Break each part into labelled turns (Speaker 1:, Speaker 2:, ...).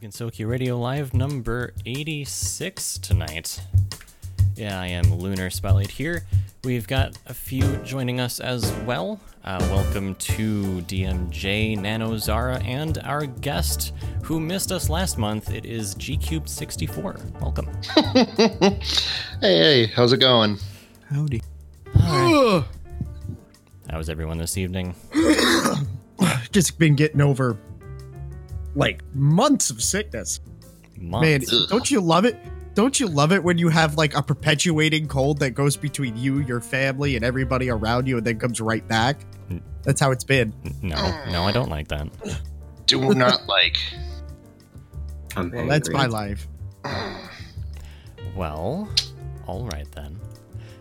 Speaker 1: This is Gensokyo Radio Live number 86 tonight. Yeah, I am Lunar Spotlight here. We've got a few joining us as well. Uh, welcome to DMJ, Nano Zara, and our guest who missed us last month. It is GCube64. Welcome.
Speaker 2: hey, hey, how's it going?
Speaker 3: Howdy.
Speaker 1: How was everyone this evening?
Speaker 3: Just been getting over like months of sickness.
Speaker 1: Months.
Speaker 3: Man,
Speaker 2: Ugh.
Speaker 3: don't you love it? Don't you love it when you have like a perpetuating cold that goes between you, your family, and everybody around you and then comes right back? That's how it's been.
Speaker 1: No, no, I don't like that.
Speaker 2: Do not like.
Speaker 4: I'm
Speaker 3: Well, that's my life.
Speaker 1: Well, all right then.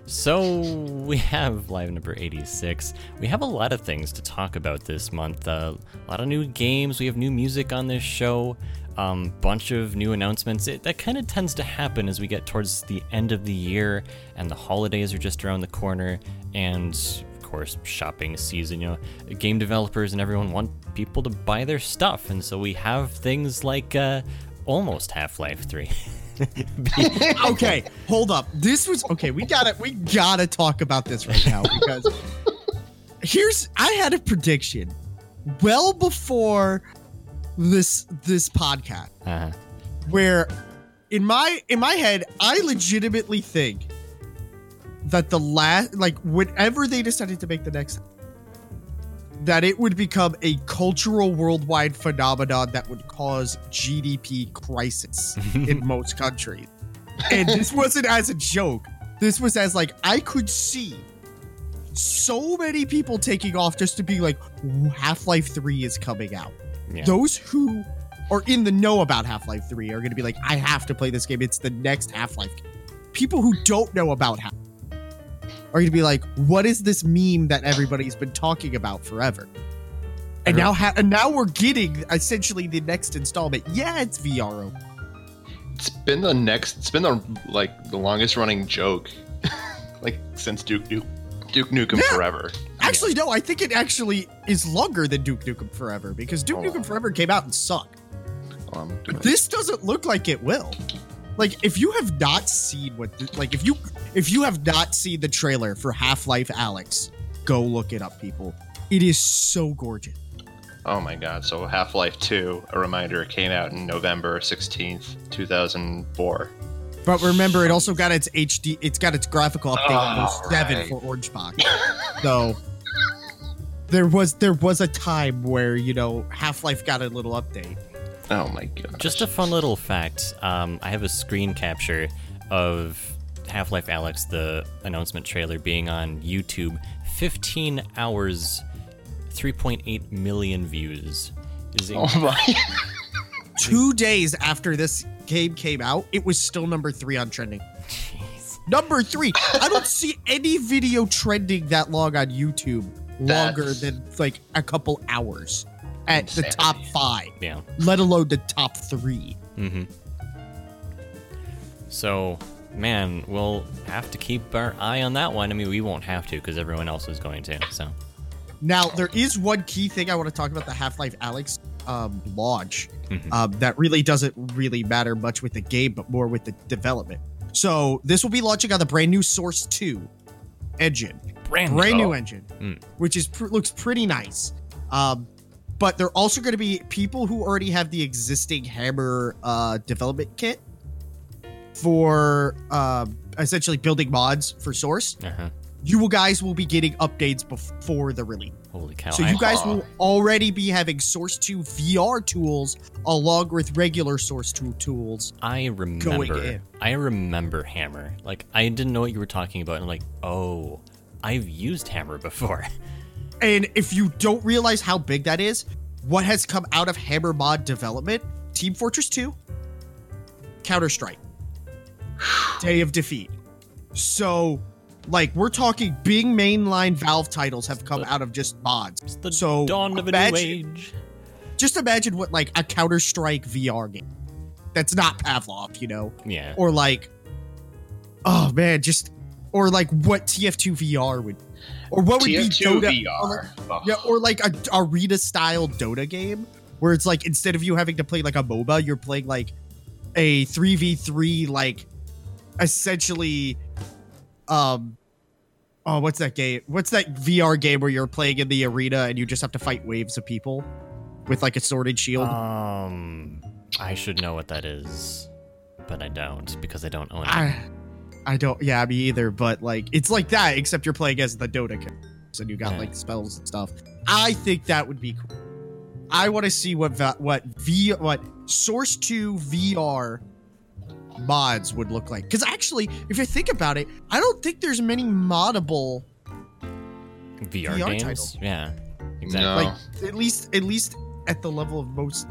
Speaker 1: So we have live number 86. We have a lot of things to talk about this month. Uh, a lot of new games. We have new music on this show. Um, bunch of new announcements. It, that kind of tends to happen as we get towards the end of the year and the holidays are just around the corner. And of course, shopping season. You know, game developers and everyone want people to buy their stuff, and so we have things like uh, almost Half-Life 3.
Speaker 3: Okay, hold up. This was okay. We gotta we gotta talk about this right now because here's I had a prediction well before this this podcast
Speaker 1: uh,
Speaker 3: where in my in my head I legitimately think that the last like whenever they decided to make the next that it would become a cultural worldwide phenomenon that would cause GDP crisis in most countries. And this wasn't as a joke. This was as like I could see so many people taking off just to be like Half-Life 3 is coming out
Speaker 1: yeah.
Speaker 3: those who are in the know about Half-Life 3 are going to be like, I have to play this game. It's the next Half-Life game. People who don't know about Half are going to be like, what is this meme that everybody's been talking about forever? And now, ha- and now we're getting essentially the next installment. Yeah, it's VR.
Speaker 2: It's been the next. It's been the like the longest running joke, like since Duke Duke Duke Nukem
Speaker 3: Yeah.
Speaker 2: Forever.
Speaker 3: Actually, no, I think it actually is longer than Duke Nukem Forever because Duke
Speaker 2: Oh.
Speaker 3: Nukem Forever came out and sucked. This doesn't look like it will like if you have not seen what like if you if you have not seen the trailer for half-life alyx go look it up people it is so gorgeous
Speaker 2: oh my god! So Half Life Two, a reminder, came out in November sixteenth, two thousand four.
Speaker 3: but remember it also got its hd it's got its graphical update
Speaker 2: Oh,
Speaker 3: for 7
Speaker 2: right.
Speaker 3: for orange box so there was there was a time where you know half-life got a little update
Speaker 2: Oh my god!
Speaker 1: Just a fun little fact. Um, I have a screen capture of Half Life Alyx, the announcement trailer, being on YouTube. 15 hours, 3.8 million views. Is
Speaker 2: Oh my!
Speaker 3: two days after this game came out it was still number three on trending
Speaker 1: Jeez.
Speaker 3: Number three, I don't see any video trending that long on YouTube longer
Speaker 2: That's-
Speaker 3: than like a couple hours at the top five,
Speaker 1: Yeah.
Speaker 3: let alone the top three.
Speaker 1: Mm-hmm. So, man, we'll have to keep our eye on that one. I mean, we won't have to because everyone else is going to. So,
Speaker 3: Now, there is one key thing I want to talk about the Half Life Alyx um, launch
Speaker 1: Mhm.
Speaker 3: um, that really doesn't really matter much with the game, but more with the development. So, this will be launching on the brand new Source 2 engine.
Speaker 1: brand,
Speaker 3: brand
Speaker 2: new.
Speaker 3: new engine,
Speaker 1: Mm.
Speaker 3: which is pr- looks pretty nice. Um, but they're also going to be people who already have the existing Hammer uh, development kit for uh, essentially building mods for Source.
Speaker 1: Uh-huh.
Speaker 3: You guys will be getting updates before the release,
Speaker 1: Holy cow.
Speaker 3: so you guys will already be having Source Two VR tools along with regular Source Two tools.
Speaker 1: I remember. I remember Hammer. Like I didn't know what you were talking about. And I'm like, oh, I've used Hammer before.
Speaker 3: And if you don't realize how big that is, what has come out of Hammer Mod development? Team Fortress 2, Counter Strike, Day of Defeat. So, like, we're talking big mainline Valve titles have come out of just mods.
Speaker 1: It's the
Speaker 3: So,
Speaker 1: dawn of a
Speaker 3: imagine-
Speaker 1: new age.
Speaker 3: Just imagine what, like, a Counter Strike VR game that's not Pavlov, you know?
Speaker 1: Yeah.
Speaker 3: Or, like, oh man, just, or like what TF2 VR would, or what would be
Speaker 2: TF2
Speaker 3: Dota, or like-
Speaker 2: VR.
Speaker 3: Yeah, or like a arena style Dota game where it's like instead of you having to play like a MOBA, you're playing like a 3v3 like essentially um oh what's that game what's that vr game where you're playing in the arena and you just have to fight waves of people with like a sword and shield
Speaker 1: Um, I should know what that is, but I don't because I don't own it.
Speaker 3: I, I don't yeah me either but like it's like that except you're playing as the dota characters and you got
Speaker 1: Yeah.
Speaker 3: like spells and stuff i think that would be cool i want to see what va- what v what source 2 vr mods would look like because actually if you think about it i don't think there's many moddable
Speaker 1: VR,
Speaker 3: VR
Speaker 1: games.
Speaker 3: title.
Speaker 1: Yeah, exactly.
Speaker 2: No.
Speaker 3: like at least at least at the level of most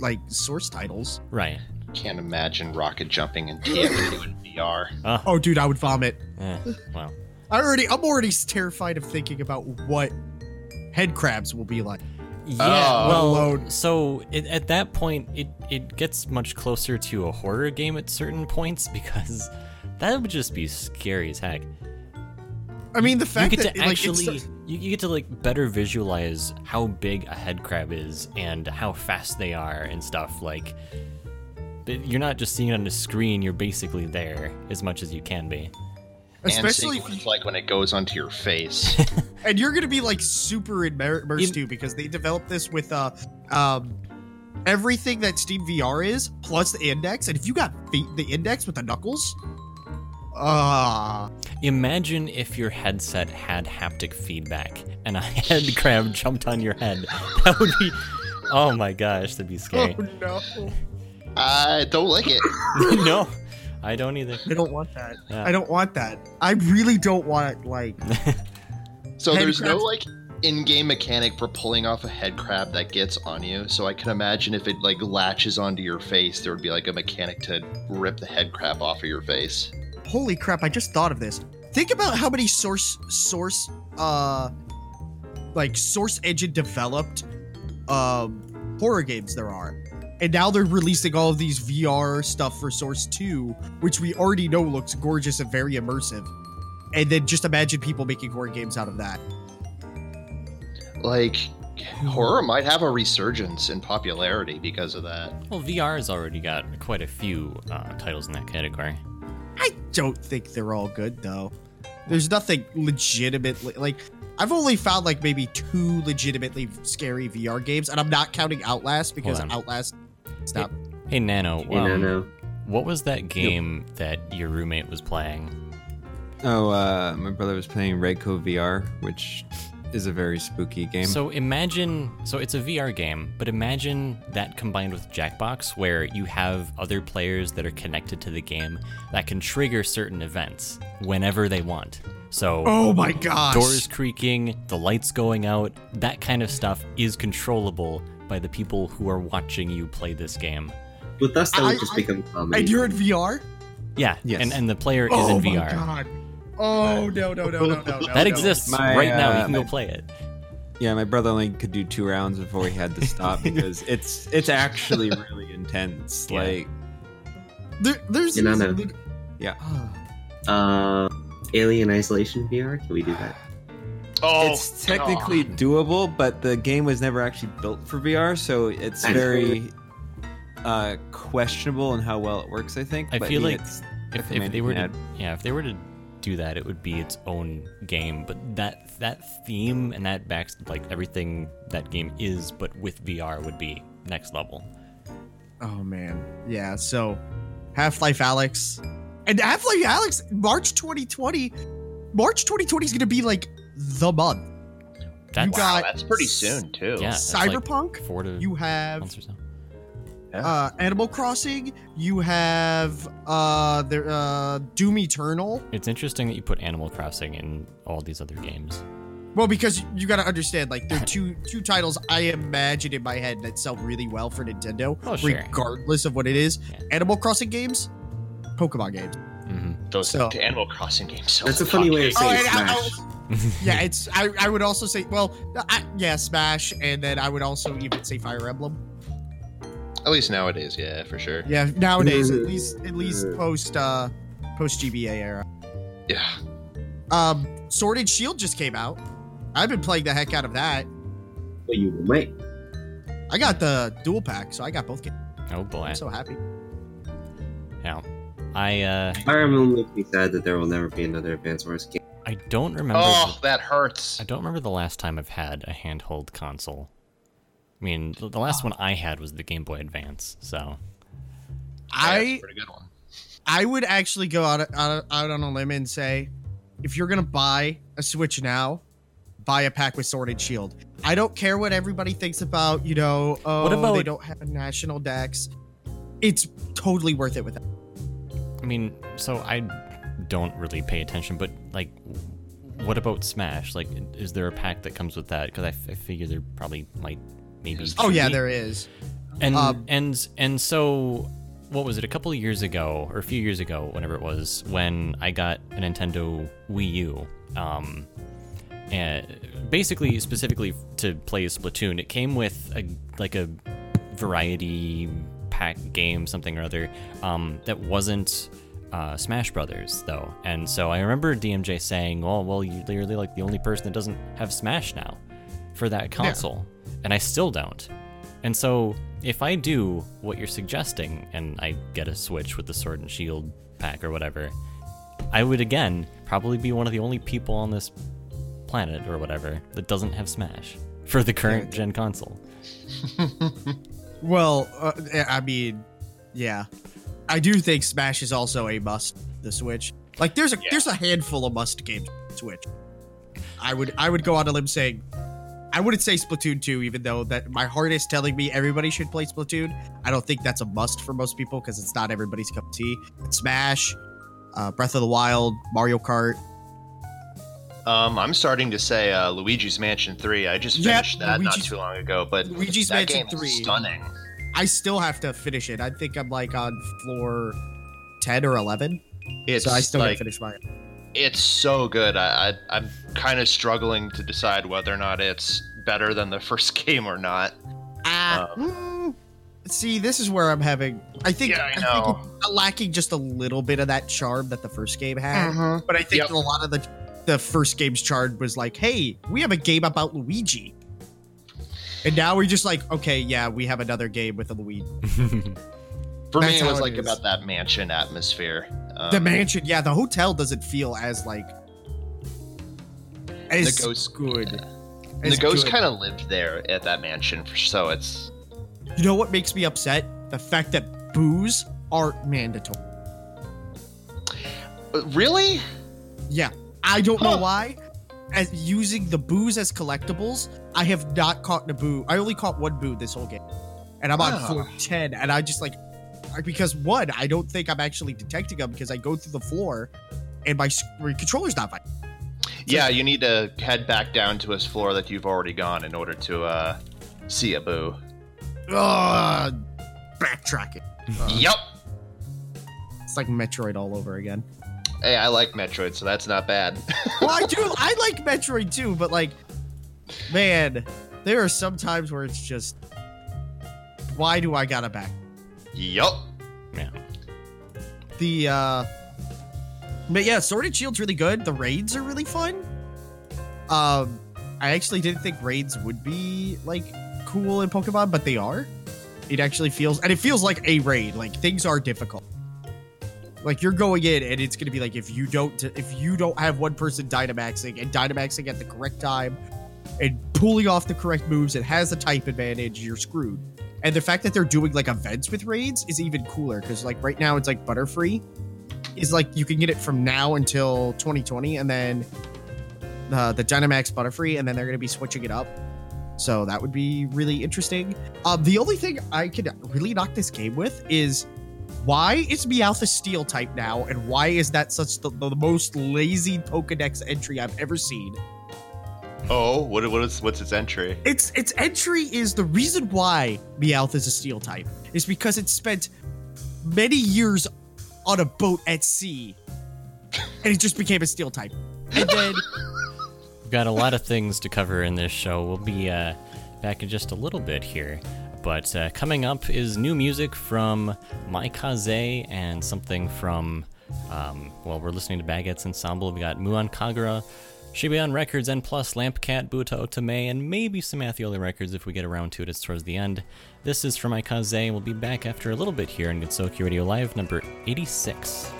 Speaker 3: like source titles
Speaker 1: Right.
Speaker 2: Can't imagine rocket jumping and TF2 in VR.
Speaker 1: Oh,
Speaker 3: oh dude i would vomit
Speaker 1: eh, well.
Speaker 3: i already i'm already terrified of thinking about what head crabs will be like
Speaker 1: Yeah.
Speaker 2: Oh.
Speaker 1: well,
Speaker 3: Alone.
Speaker 1: so it, at that point, it it gets much closer to a horror game at certain points because that would just be scary as heck.
Speaker 3: I mean, the fact
Speaker 1: You
Speaker 3: fact
Speaker 1: get
Speaker 3: that
Speaker 1: to
Speaker 3: like,
Speaker 1: actually,
Speaker 3: it's,
Speaker 1: you, you get to like better visualize how big a head crab is and how fast they are and stuff. Like, but you're not just seeing it on the screen; you're basically there as much as you can be.
Speaker 3: especially
Speaker 2: and
Speaker 3: if you,
Speaker 2: like when it goes onto your face.
Speaker 3: and you're gonna be like super immersed
Speaker 1: You-
Speaker 3: too because they developed this with uh um everything that Steam VR is plus the index, and if you got feet, the index with the knuckles, ah,
Speaker 1: Imagine if your headset had haptic feedback and a head crab jumped on your head. That would be. Oh my gosh, that'd be scary.
Speaker 3: oh no,
Speaker 2: I don't like it.
Speaker 1: no, I don't either.
Speaker 3: I don't want that.
Speaker 1: Yeah.
Speaker 3: I don't want that. I really don't want like
Speaker 2: So
Speaker 3: Head
Speaker 2: there's no like in-game mechanic for pulling off a head crab that gets on you. So I can imagine if it like latches onto your face, there would be like a mechanic to rip the head crab off of your face.
Speaker 3: holy crap i just thought of this think about how many source source uh like source engine developed um horror games there are and now they're releasing all of these vr stuff for source 2 which we already know looks gorgeous and very immersive. And then just imagine people making horror games out of that.
Speaker 2: Like horror might have a resurgence in popularity because of that.
Speaker 1: Well, VR has already got quite a few uh, titles in that category.
Speaker 3: i don't think they're all good though. There's nothing legitimately like i've only found like maybe two legitimately scary vr games and i'm not counting outlast because outlast stop
Speaker 1: Hey, Nano,
Speaker 4: You
Speaker 1: um,
Speaker 4: know, no.
Speaker 1: what was that game that your roommate was playing?
Speaker 5: Oh, uh, my brother was playing Redco VR, which is a very spooky game.
Speaker 1: So imagine, so it's a VR game, but imagine that combined with Jackbox, where you have other players that are connected to the game that can trigger certain events whenever they want. So
Speaker 3: Oh my gosh.
Speaker 1: doors creaking, the lights going out, that kind of stuff is controllable by the people who are watching you play this game.
Speaker 4: With us, that
Speaker 3: I-
Speaker 4: would just
Speaker 3: I-
Speaker 4: become comedy.
Speaker 3: And you're in VR?
Speaker 1: Yeah,
Speaker 5: Yes.
Speaker 1: and, and the player is
Speaker 3: oh
Speaker 1: in
Speaker 3: my
Speaker 1: VR.
Speaker 3: god. Oh no no no no no no.
Speaker 1: That
Speaker 3: no.
Speaker 1: exists
Speaker 5: My,
Speaker 1: right now. You
Speaker 5: uh,
Speaker 1: can go
Speaker 5: my-
Speaker 1: play it.
Speaker 5: yeah, my brother only could do two rounds before he had to stop because it's it's actually really intense.
Speaker 1: Yeah.
Speaker 5: Like,
Speaker 3: There, there's
Speaker 4: You know, no.
Speaker 5: yeah,
Speaker 4: Uh, Alien Isolation VR. Can we do that?
Speaker 2: Oh,
Speaker 5: it's technically doable, but the game was never actually built for VR, so it's very uh, questionable in how well it works. I think.
Speaker 1: I
Speaker 5: but
Speaker 1: feel like if, if they were to yeah if they were to do that it would be its own game but that that theme and that back like everything that game is but with vr would be next level
Speaker 3: Oh man. Yeah, so Half-Life Alyx. And Half-Life Alyx March 2020 March 2020 is going to be like the month.
Speaker 1: that's
Speaker 3: got-
Speaker 2: Wow, that's pretty soon too.
Speaker 1: yeah that's like
Speaker 3: Cyberpunk,
Speaker 1: four to
Speaker 3: you have
Speaker 1: months or so
Speaker 3: uh Animal Crossing, you have uh there uh Doom Eternal.
Speaker 1: it's interesting that you put animal crossing in all these other games
Speaker 3: Well, because you got to understand, like, there are two two titles I imagine in my head that sell really well for Nintendo,
Speaker 1: Oh, sure.
Speaker 3: regardless of what it is.
Speaker 1: Yeah.
Speaker 3: Animal Crossing games, Pokemon games.
Speaker 1: hmm
Speaker 2: Those
Speaker 3: So-
Speaker 2: Animal Crossing games. So
Speaker 4: That's a funny way of
Speaker 3: Oh,
Speaker 4: saying
Speaker 3: and I-
Speaker 4: Smash.
Speaker 3: Yeah, it's. I, I would also say, well, I, yeah, Smash, and then I would also even say Fire Emblem.
Speaker 2: At least nowadays, yeah, for sure.
Speaker 3: Yeah, nowadays, at least at least post uh post GBA era.
Speaker 2: Yeah.
Speaker 3: Um, Sword and Shield just came out. I've been playing the heck out of that.
Speaker 4: Well, you might.
Speaker 3: I got the dual pack, so I got both games.
Speaker 1: Oh boy.
Speaker 3: I'm so happy.
Speaker 1: Yeah. I uh
Speaker 4: Fire Emblem makes me sad that there will never be another Advance Wars game.
Speaker 1: I don't remember
Speaker 2: Oh, that hurts.
Speaker 1: I don't remember the last time I've had a handheld console. I mean, the the last one I had was the Game Boy Advance, so
Speaker 2: Yeah, it's
Speaker 3: I
Speaker 2: a pretty good one.
Speaker 3: I would actually go out, out out on a limb and say, if you're gonna buy a Switch now, buy a pack with Sword and Shield. I don't care what everybody thinks about, you know, oh,
Speaker 1: What about-
Speaker 3: they don't have a national dex. It's totally worth it with that.
Speaker 1: I mean, so I don't really pay attention, but like, what about Smash? Like, is there a pack that comes with that? Because I, f- I figure there probably might, maybe.
Speaker 3: Oh yeah,
Speaker 1: be.
Speaker 3: there is.
Speaker 1: And
Speaker 3: um,
Speaker 1: and and so, what was it? A couple of years ago, or a few years ago, whenever it was, when I got a Nintendo Wii U. Um, and basically, specifically to play Splatoon, it came with a like a variety pack game, something or other, um, that wasn't uh, Smash Brothers though. And so I remember DMJ saying, "Well, well, you're really like the only person that doesn't have Smash now for that console," and I still don't. And so if I do what you're suggesting and I get a Switch with the Sword and Shield pack or whatever, I would again probably be one of the only people on this planet or whatever that doesn't have Smash for the current gen console.
Speaker 3: Well, uh, I mean, yeah, I do think Smash is also a must. The Switch, like, there's a
Speaker 2: Yeah.
Speaker 3: there's a handful of must games Switch. I would I would go on a limb saying, I wouldn't say Splatoon 2, even though that my heart is telling me everybody should play Splatoon. I don't think that's a must for most people because it's not everybody's cup of tea. Smash, uh, Breath of the Wild, Mario Kart.
Speaker 2: Um, I'm starting to say uh, Luigi's Mansion 3. I just finished that not too long ago, but
Speaker 3: Luigi's Mansion
Speaker 2: game
Speaker 3: 3.
Speaker 2: is stunning.
Speaker 3: I still have to finish it. I think I'm like on floor 10 or 11.
Speaker 2: It's
Speaker 3: so I still
Speaker 2: like
Speaker 3: gotta finish mine.
Speaker 2: it's so good. I, I I'm kind of struggling to decide whether or not it's better than the first game or not.
Speaker 3: Ah, mm, see, this is where I'm having. I think,
Speaker 2: Yeah, I
Speaker 3: think
Speaker 2: know.
Speaker 3: it's lacking just a little bit of that charm that the first game had. But I think
Speaker 2: Yep.
Speaker 3: a lot of the the first game's charm was like, hey, we have a game about Luigi. And now we're just like, okay, yeah, we have another game with a Luigi.
Speaker 2: For
Speaker 3: That's
Speaker 2: me, it was
Speaker 3: it
Speaker 2: like
Speaker 3: is.
Speaker 2: about that mansion atmosphere. Um,
Speaker 3: the mansion, yeah, the hotel doesn't feel as like as
Speaker 2: the ghost
Speaker 3: good.
Speaker 2: The
Speaker 3: as
Speaker 2: ghost kind of lived there at that mansion, so it's
Speaker 3: You know what makes me upset? The fact that booze aren't mandatory.
Speaker 2: Uh, really.
Speaker 3: Yeah, I don't know why. As using the booze as collectibles, I have not caught a boo. I only caught one boo this whole game, and I'm on
Speaker 2: Ah.
Speaker 3: floor ten. And I just like because one, I don't think I'm actually detecting them because I go through the floor, and my, my controller's not fine.
Speaker 2: Yeah, you need to head back down to a floor that you've already gone in order to uh, see a boo.
Speaker 3: Ugh, backtracking. Uh,
Speaker 2: Yep.
Speaker 3: It's like Metroid all over again.
Speaker 2: Hey, I like Metroid, so that's not bad.
Speaker 3: well, I do. I like Metroid too, but like, man, there are some times where it's just, why do I gotta back?
Speaker 2: yup.
Speaker 1: yeah.
Speaker 3: The uh, but yeah, Sword and Shield's really good. The raids are really fun. Um, I actually didn't think raids would be like cool in Pokemon, but they are. It actually feels, and it feels like a raid. Like things are difficult. Like you're going in, and it's gonna be like if you don't, if you don't have one person Dynamaxing and Dynamaxing at the correct time, and pulling off the correct moves, it has a type advantage. You're screwed. And the fact that they're doing like events with raids is even cooler because like right now it's like Butterfree is like you can get it from now until 2020, and then uh, the Dynamax Butterfree, and then they're gonna be switching it up. So that would be really interesting. Um, the only thing I could really knock this game with is why is Meowth a Steel type now, and why is that such the, the most lazy Pokedex entry I've ever seen?
Speaker 2: Oh, what what is what's its entry?
Speaker 3: Its its entry is the reason why Meowth is a Steel type is because it spent many years on a boat at sea, and it just became a Steel type, and then.
Speaker 1: We've got a lot of things to cover in this show. We'll be uh, back in just a little bit here. But uh, coming up is new music from Mai Kaze and something from, um, well, we're listening to Baguette's Ensemble. We got Muan Kagura,
Speaker 6: Shibuyan Records, N Plus, Lampcat, Buta Otome, and maybe some Mathioli Records if we get around to it. It's towards the end. This is from Ikaze. We'll be back after a little bit here on Gensokyo Radio Live number 86.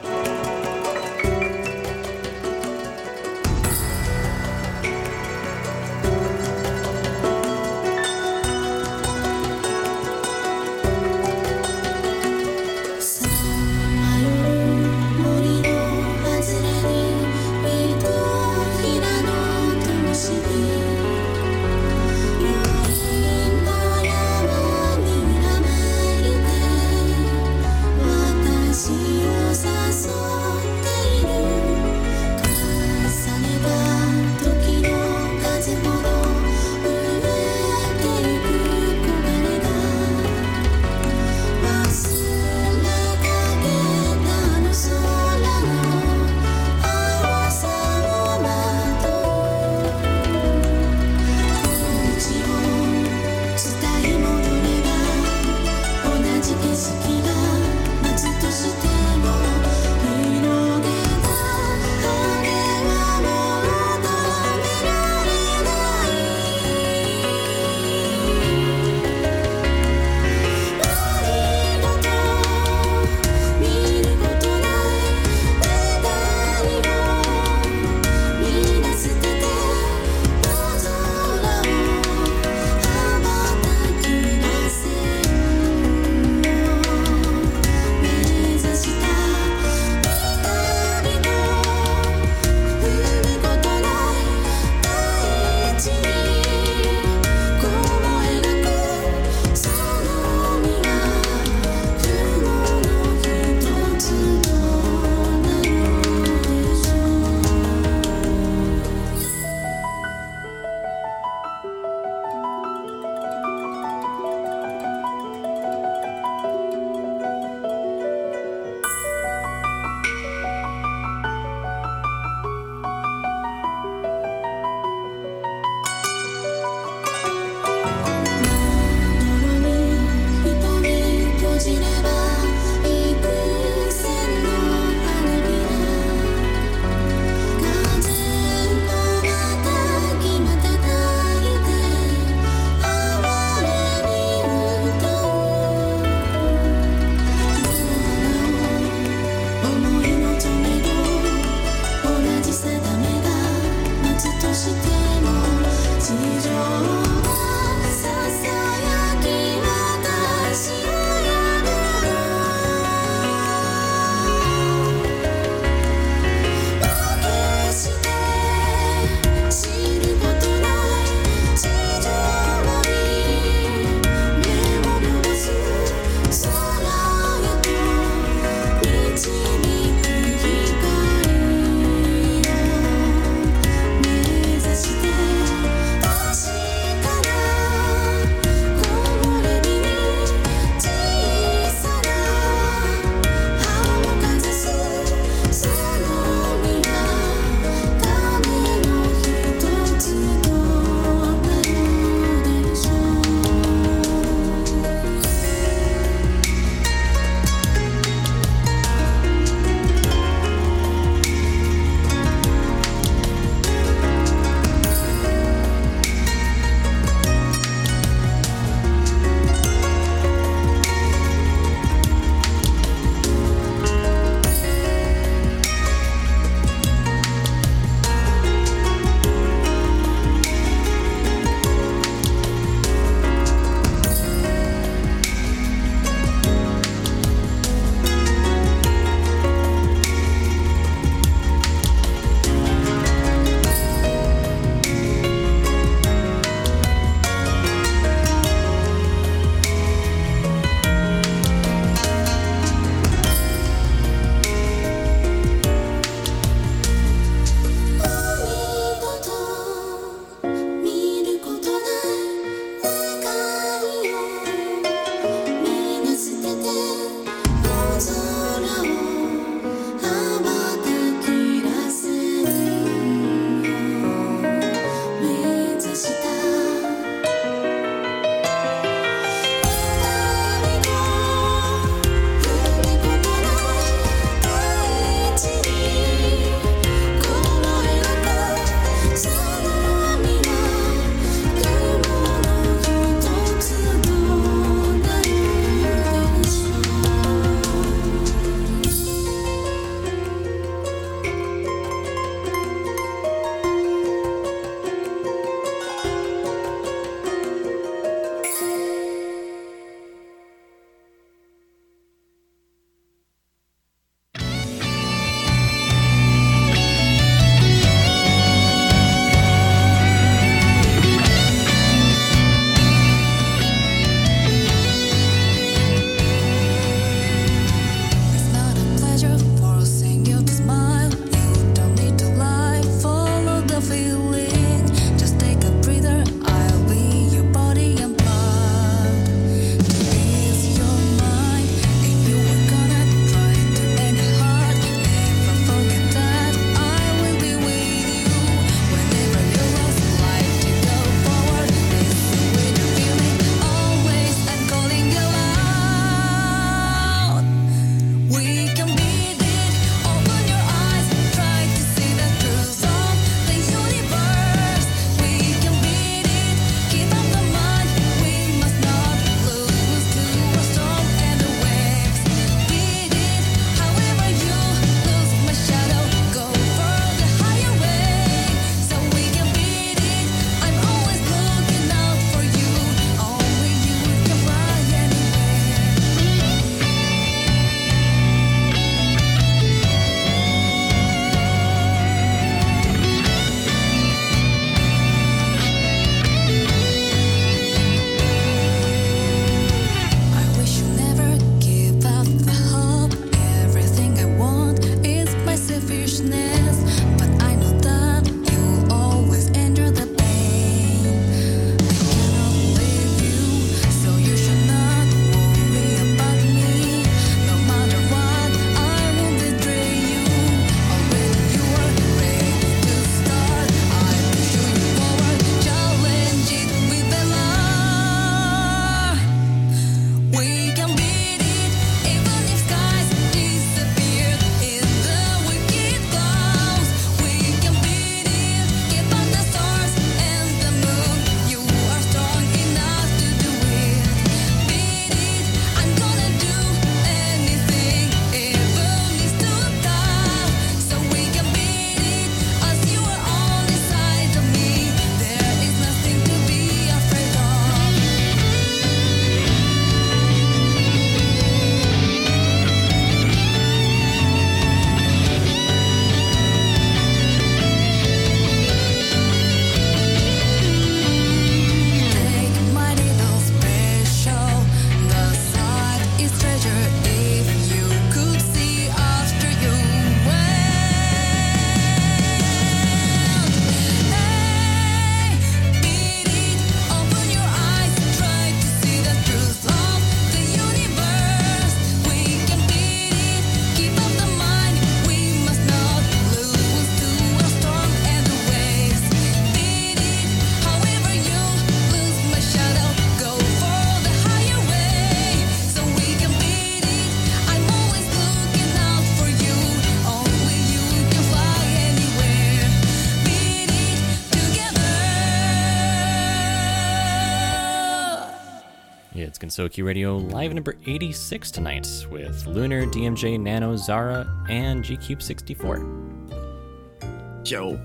Speaker 1: It's Radio live number 86 tonight with Lunar, DMJ, Nano, Zara, and GCube64.
Speaker 3: Yo.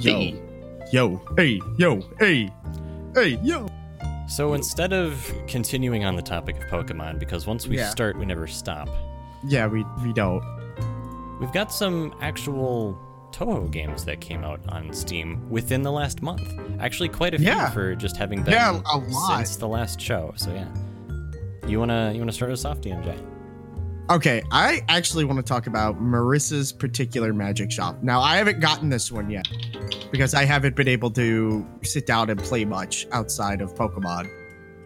Speaker 3: Yo. Yo. Hey. Yo. Hey. Hey. Yo.
Speaker 1: So instead of continuing on the topic of Pokemon, because once we
Speaker 3: Yeah.
Speaker 1: start, we never stop,
Speaker 3: Yeah, we we don't.
Speaker 1: we've got some actual Touhou games that came out on Steam within the last month. Actually, quite a few
Speaker 3: Yeah.
Speaker 1: for just having been
Speaker 3: Yeah, a lot.
Speaker 1: since the last show. So yeah, you wanna you wanna start us off, DMJ?
Speaker 3: Okay, I actually want to talk about Marisa's particular magic shop. Now, I haven't gotten this one yet because I haven't been able to sit down and play much outside of Pokemon.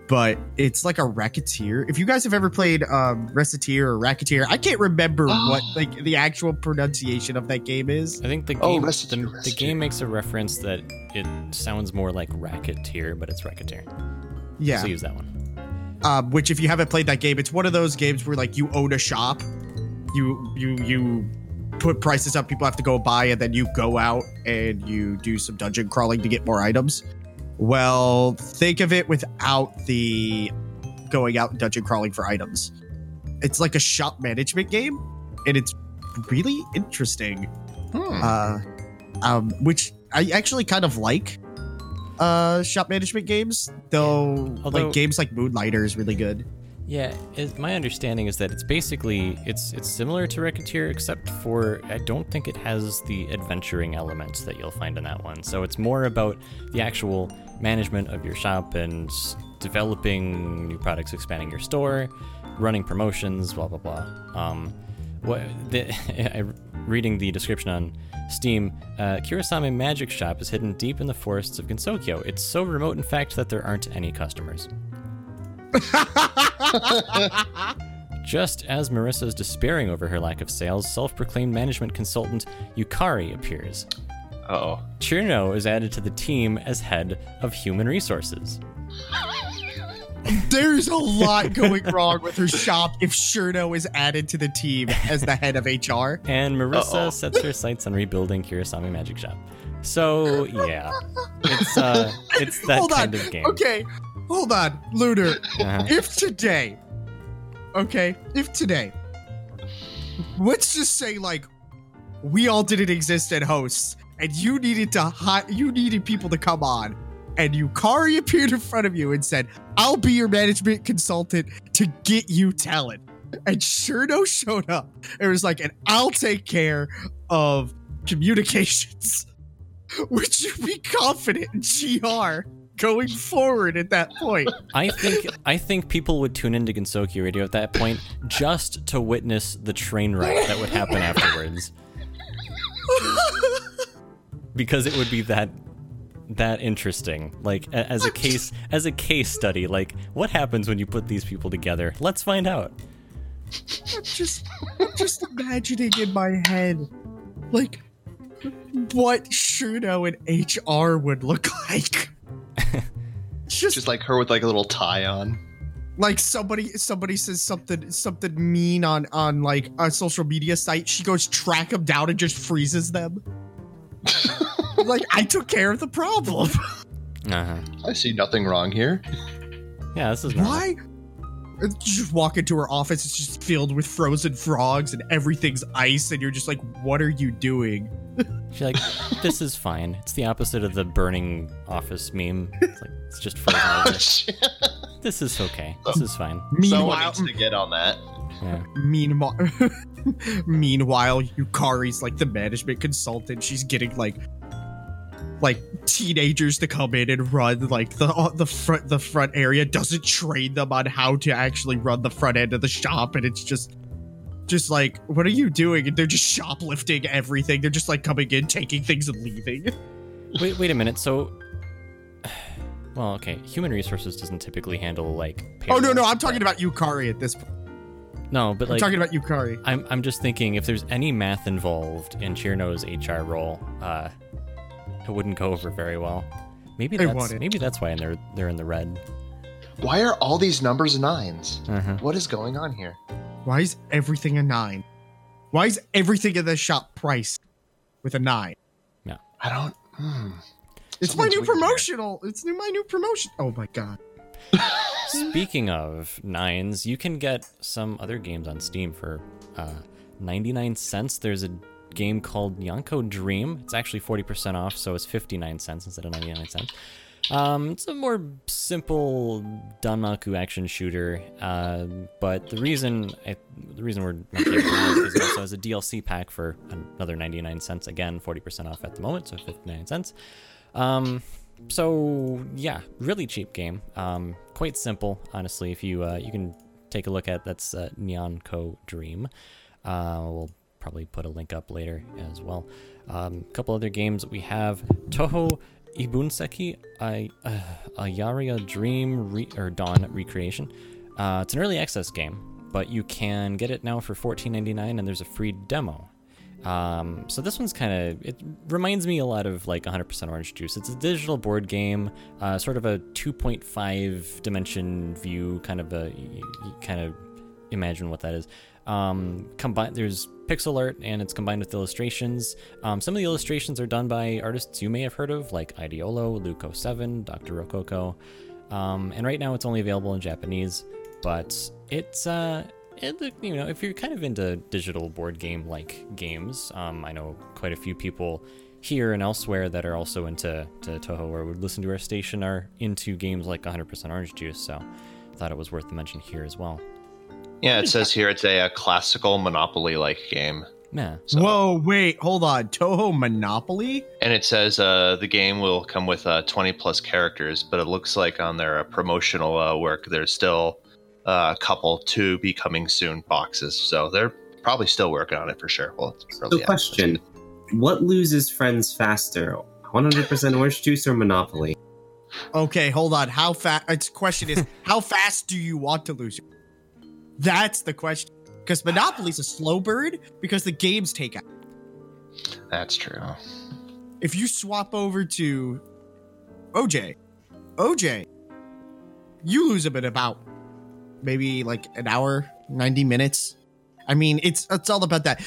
Speaker 3: But it's like a racketeer. If you guys have ever played um, Reciteer or Racketeer, I can't remember what like the actual pronunciation of that game is.
Speaker 1: I think the
Speaker 2: Oh,
Speaker 1: game
Speaker 2: Rest-
Speaker 1: the, the game makes a reference that it sounds more like Racketeer, but it's Racketeer.
Speaker 3: Yeah,
Speaker 1: So use that one.
Speaker 3: Um, which if you haven't played that game, it's one of those games where like you own a shop, you you you put prices up, people have to go buy, and then you go out and you do some dungeon crawling to get more items. Well, think of it without the going out and dungeon crawling for items. It's like a shop management game, and it's really interesting.
Speaker 2: Hmm.
Speaker 3: Uh, um, which I actually kind of like. Uh, shop management games, though,
Speaker 1: Although-
Speaker 3: like games like Moonlighter is really good.
Speaker 1: Yeah, it, my understanding is that it's basically it's it's similar to Racketeer, except for I don't think it has the adventuring elements that you'll find in that one. So it's more about the actual management of your shop and developing new products, expanding your store, running promotions, blah blah blah. Um, what the, I, reading the description on Steam, uh, Kirisame Magic Shop is hidden deep in the forests of Gensokyo. It's so remote, in fact, that there aren't any customers. Just as Marisa is despairing over her lack of sales, self proclaimed management consultant Yukari appears.
Speaker 2: Uh-oh.
Speaker 1: Cirno is added to the team as head of human resources.
Speaker 3: There's a lot going wrong with her shop if Cirno is added to the team as the head of HR.
Speaker 1: And Marisa
Speaker 2: Uh-oh.
Speaker 1: sets her sights on rebuilding Kirisame Magic Shop. So, yeah. It's uh it's that
Speaker 3: Hold
Speaker 1: kind
Speaker 3: on.
Speaker 1: of game.
Speaker 3: Okay, hold on, Lunar.
Speaker 1: Uh-huh.
Speaker 3: If today, okay, if today, let's just say like we all didn't exist at hosts, and you needed to hi- you needed people to come on, and Yukari appeared in front of you and said, "I'll be your management consultant to get you talent." And Cirno showed up. It was like, and I'll take care of communications. Would you be confident in GR going forward at that point?
Speaker 1: I think I think people would tune into Gensokyo Radio at that point just to witness the train wreck that would happen afterwards. because it would be that that interesting like a- as a case as a case study like what happens when you put these people together let's find out
Speaker 3: I'm just, I'm just imagining in my head, like, what Cirno and HR would look like. just,
Speaker 2: Just like her with like a little tie on.
Speaker 3: like somebody, somebody says something, something mean on on like a social media site. She goes track them down and just freezes them. like I took care of the problem.
Speaker 1: uh-huh
Speaker 2: I see nothing wrong here.
Speaker 1: yeah this is normal.
Speaker 3: Why? You just walk into her office. It's just filled with frozen frogs and everything's ice, and you're just like, "What are you doing?"
Speaker 1: she's like this is fine it's the opposite of the burning office meme it's like it's just frozen over. this is okay this is fine
Speaker 2: Someone
Speaker 3: Meanwhile,
Speaker 2: needs to get on that.
Speaker 1: yeah
Speaker 3: Meanwhile, meanwhile, Yukari's like the management consultant. She's getting like, like teenagers to come in and run like the uh, the front the front area. Doesn't train them on how to actually run the front end of the shop, and it's just, just like, what are you doing? And they're just shoplifting everything. They're just like coming in, taking things and leaving.
Speaker 1: Wait, wait a minute. So, well, okay. Human resources doesn't typically handle like.
Speaker 3: Oh no, no, I'm talking
Speaker 1: but-
Speaker 3: about Yukari at this point.
Speaker 1: No, but
Speaker 3: I'm
Speaker 1: like,
Speaker 3: talking about Yukari.
Speaker 1: I'm I'm just thinking if there's any math involved in Cirno's HR role, uh, it wouldn't go over very well. Maybe
Speaker 3: It
Speaker 1: that's maybe that's why they're they're in the red.
Speaker 2: Why are all these numbers nines?
Speaker 1: Uh-huh.
Speaker 2: What is going on here?
Speaker 3: Why is everything a nine? Why is everything in the shop priced with a nine?
Speaker 2: Yeah, I don't. Hmm.
Speaker 3: It's my new
Speaker 2: weird here.
Speaker 3: promotional. It's new my new promotion. Oh my god.
Speaker 1: Speaking of nines, you can get some other games on Steam for uh, 99 cents. There's a game called Yonko Dream. It's actually 40% off, so it's 59 cents instead of 99 cents. Um, it's a more simple Danmaku action shooter, uh, but the reason I, the reason we're is it also has a DLC pack for another 99 cents. Again, 40% off at the moment, so 59 cents. Um, so yeah, really cheap game. Um, quite simple, honestly. If you uh, you can take a look at that's uh, Nyanko Dream. Uh, we'll probably put a link up later as well. A um, couple other games we have Touhou Ibunseki I, uh, Dream Re- or Dawn Recreation. Uh, it's an early access game, but you can get it now for $14.99 and there's a free demo. Um, so this one's kind of it reminds me a lot of like 100% Orange Juice. It's a digital board game, uh, sort of a 2.5 dimension view, kind of a you, you kind of imagine what that is. Um, combined, there's pixel art and it's combined with illustrations. Um, some of the illustrations are done by artists you may have heard of, like Ideolo, Luco7, Dr. Rococo. Um, and right now it's only available in Japanese, but it's uh, it, you know, if you're kind of into digital board game like games, um, I know quite a few people here and elsewhere that are also into to Touhou or would listen to our station are into games like 100% Orange Juice. So I thought it was worth the mention here as well.
Speaker 2: Yeah, it says here it's a, a classical Monopoly like game.
Speaker 1: Yeah.
Speaker 2: So-
Speaker 3: Whoa, wait, hold on. Touhou Monopoly?
Speaker 2: And it says uh, the game will come with uh, 20 plus characters, but it looks like on their uh, promotional uh, work, there's still uh, a couple to be coming soon boxes. So they're probably still working on it for sure. Well, it's
Speaker 4: So,
Speaker 2: early
Speaker 4: question: What loses friends faster, 100% orange juice or Monopoly?
Speaker 3: Okay, hold on. How fast? Its question is, how fast do you want to lose? That's the question. Because Monopoly's a slow bird because the games take out.
Speaker 2: That's true.
Speaker 3: If you swap over to OJ, OJ, you lose them in about maybe like an hour, 90 minutes. I mean, it's it's all about that.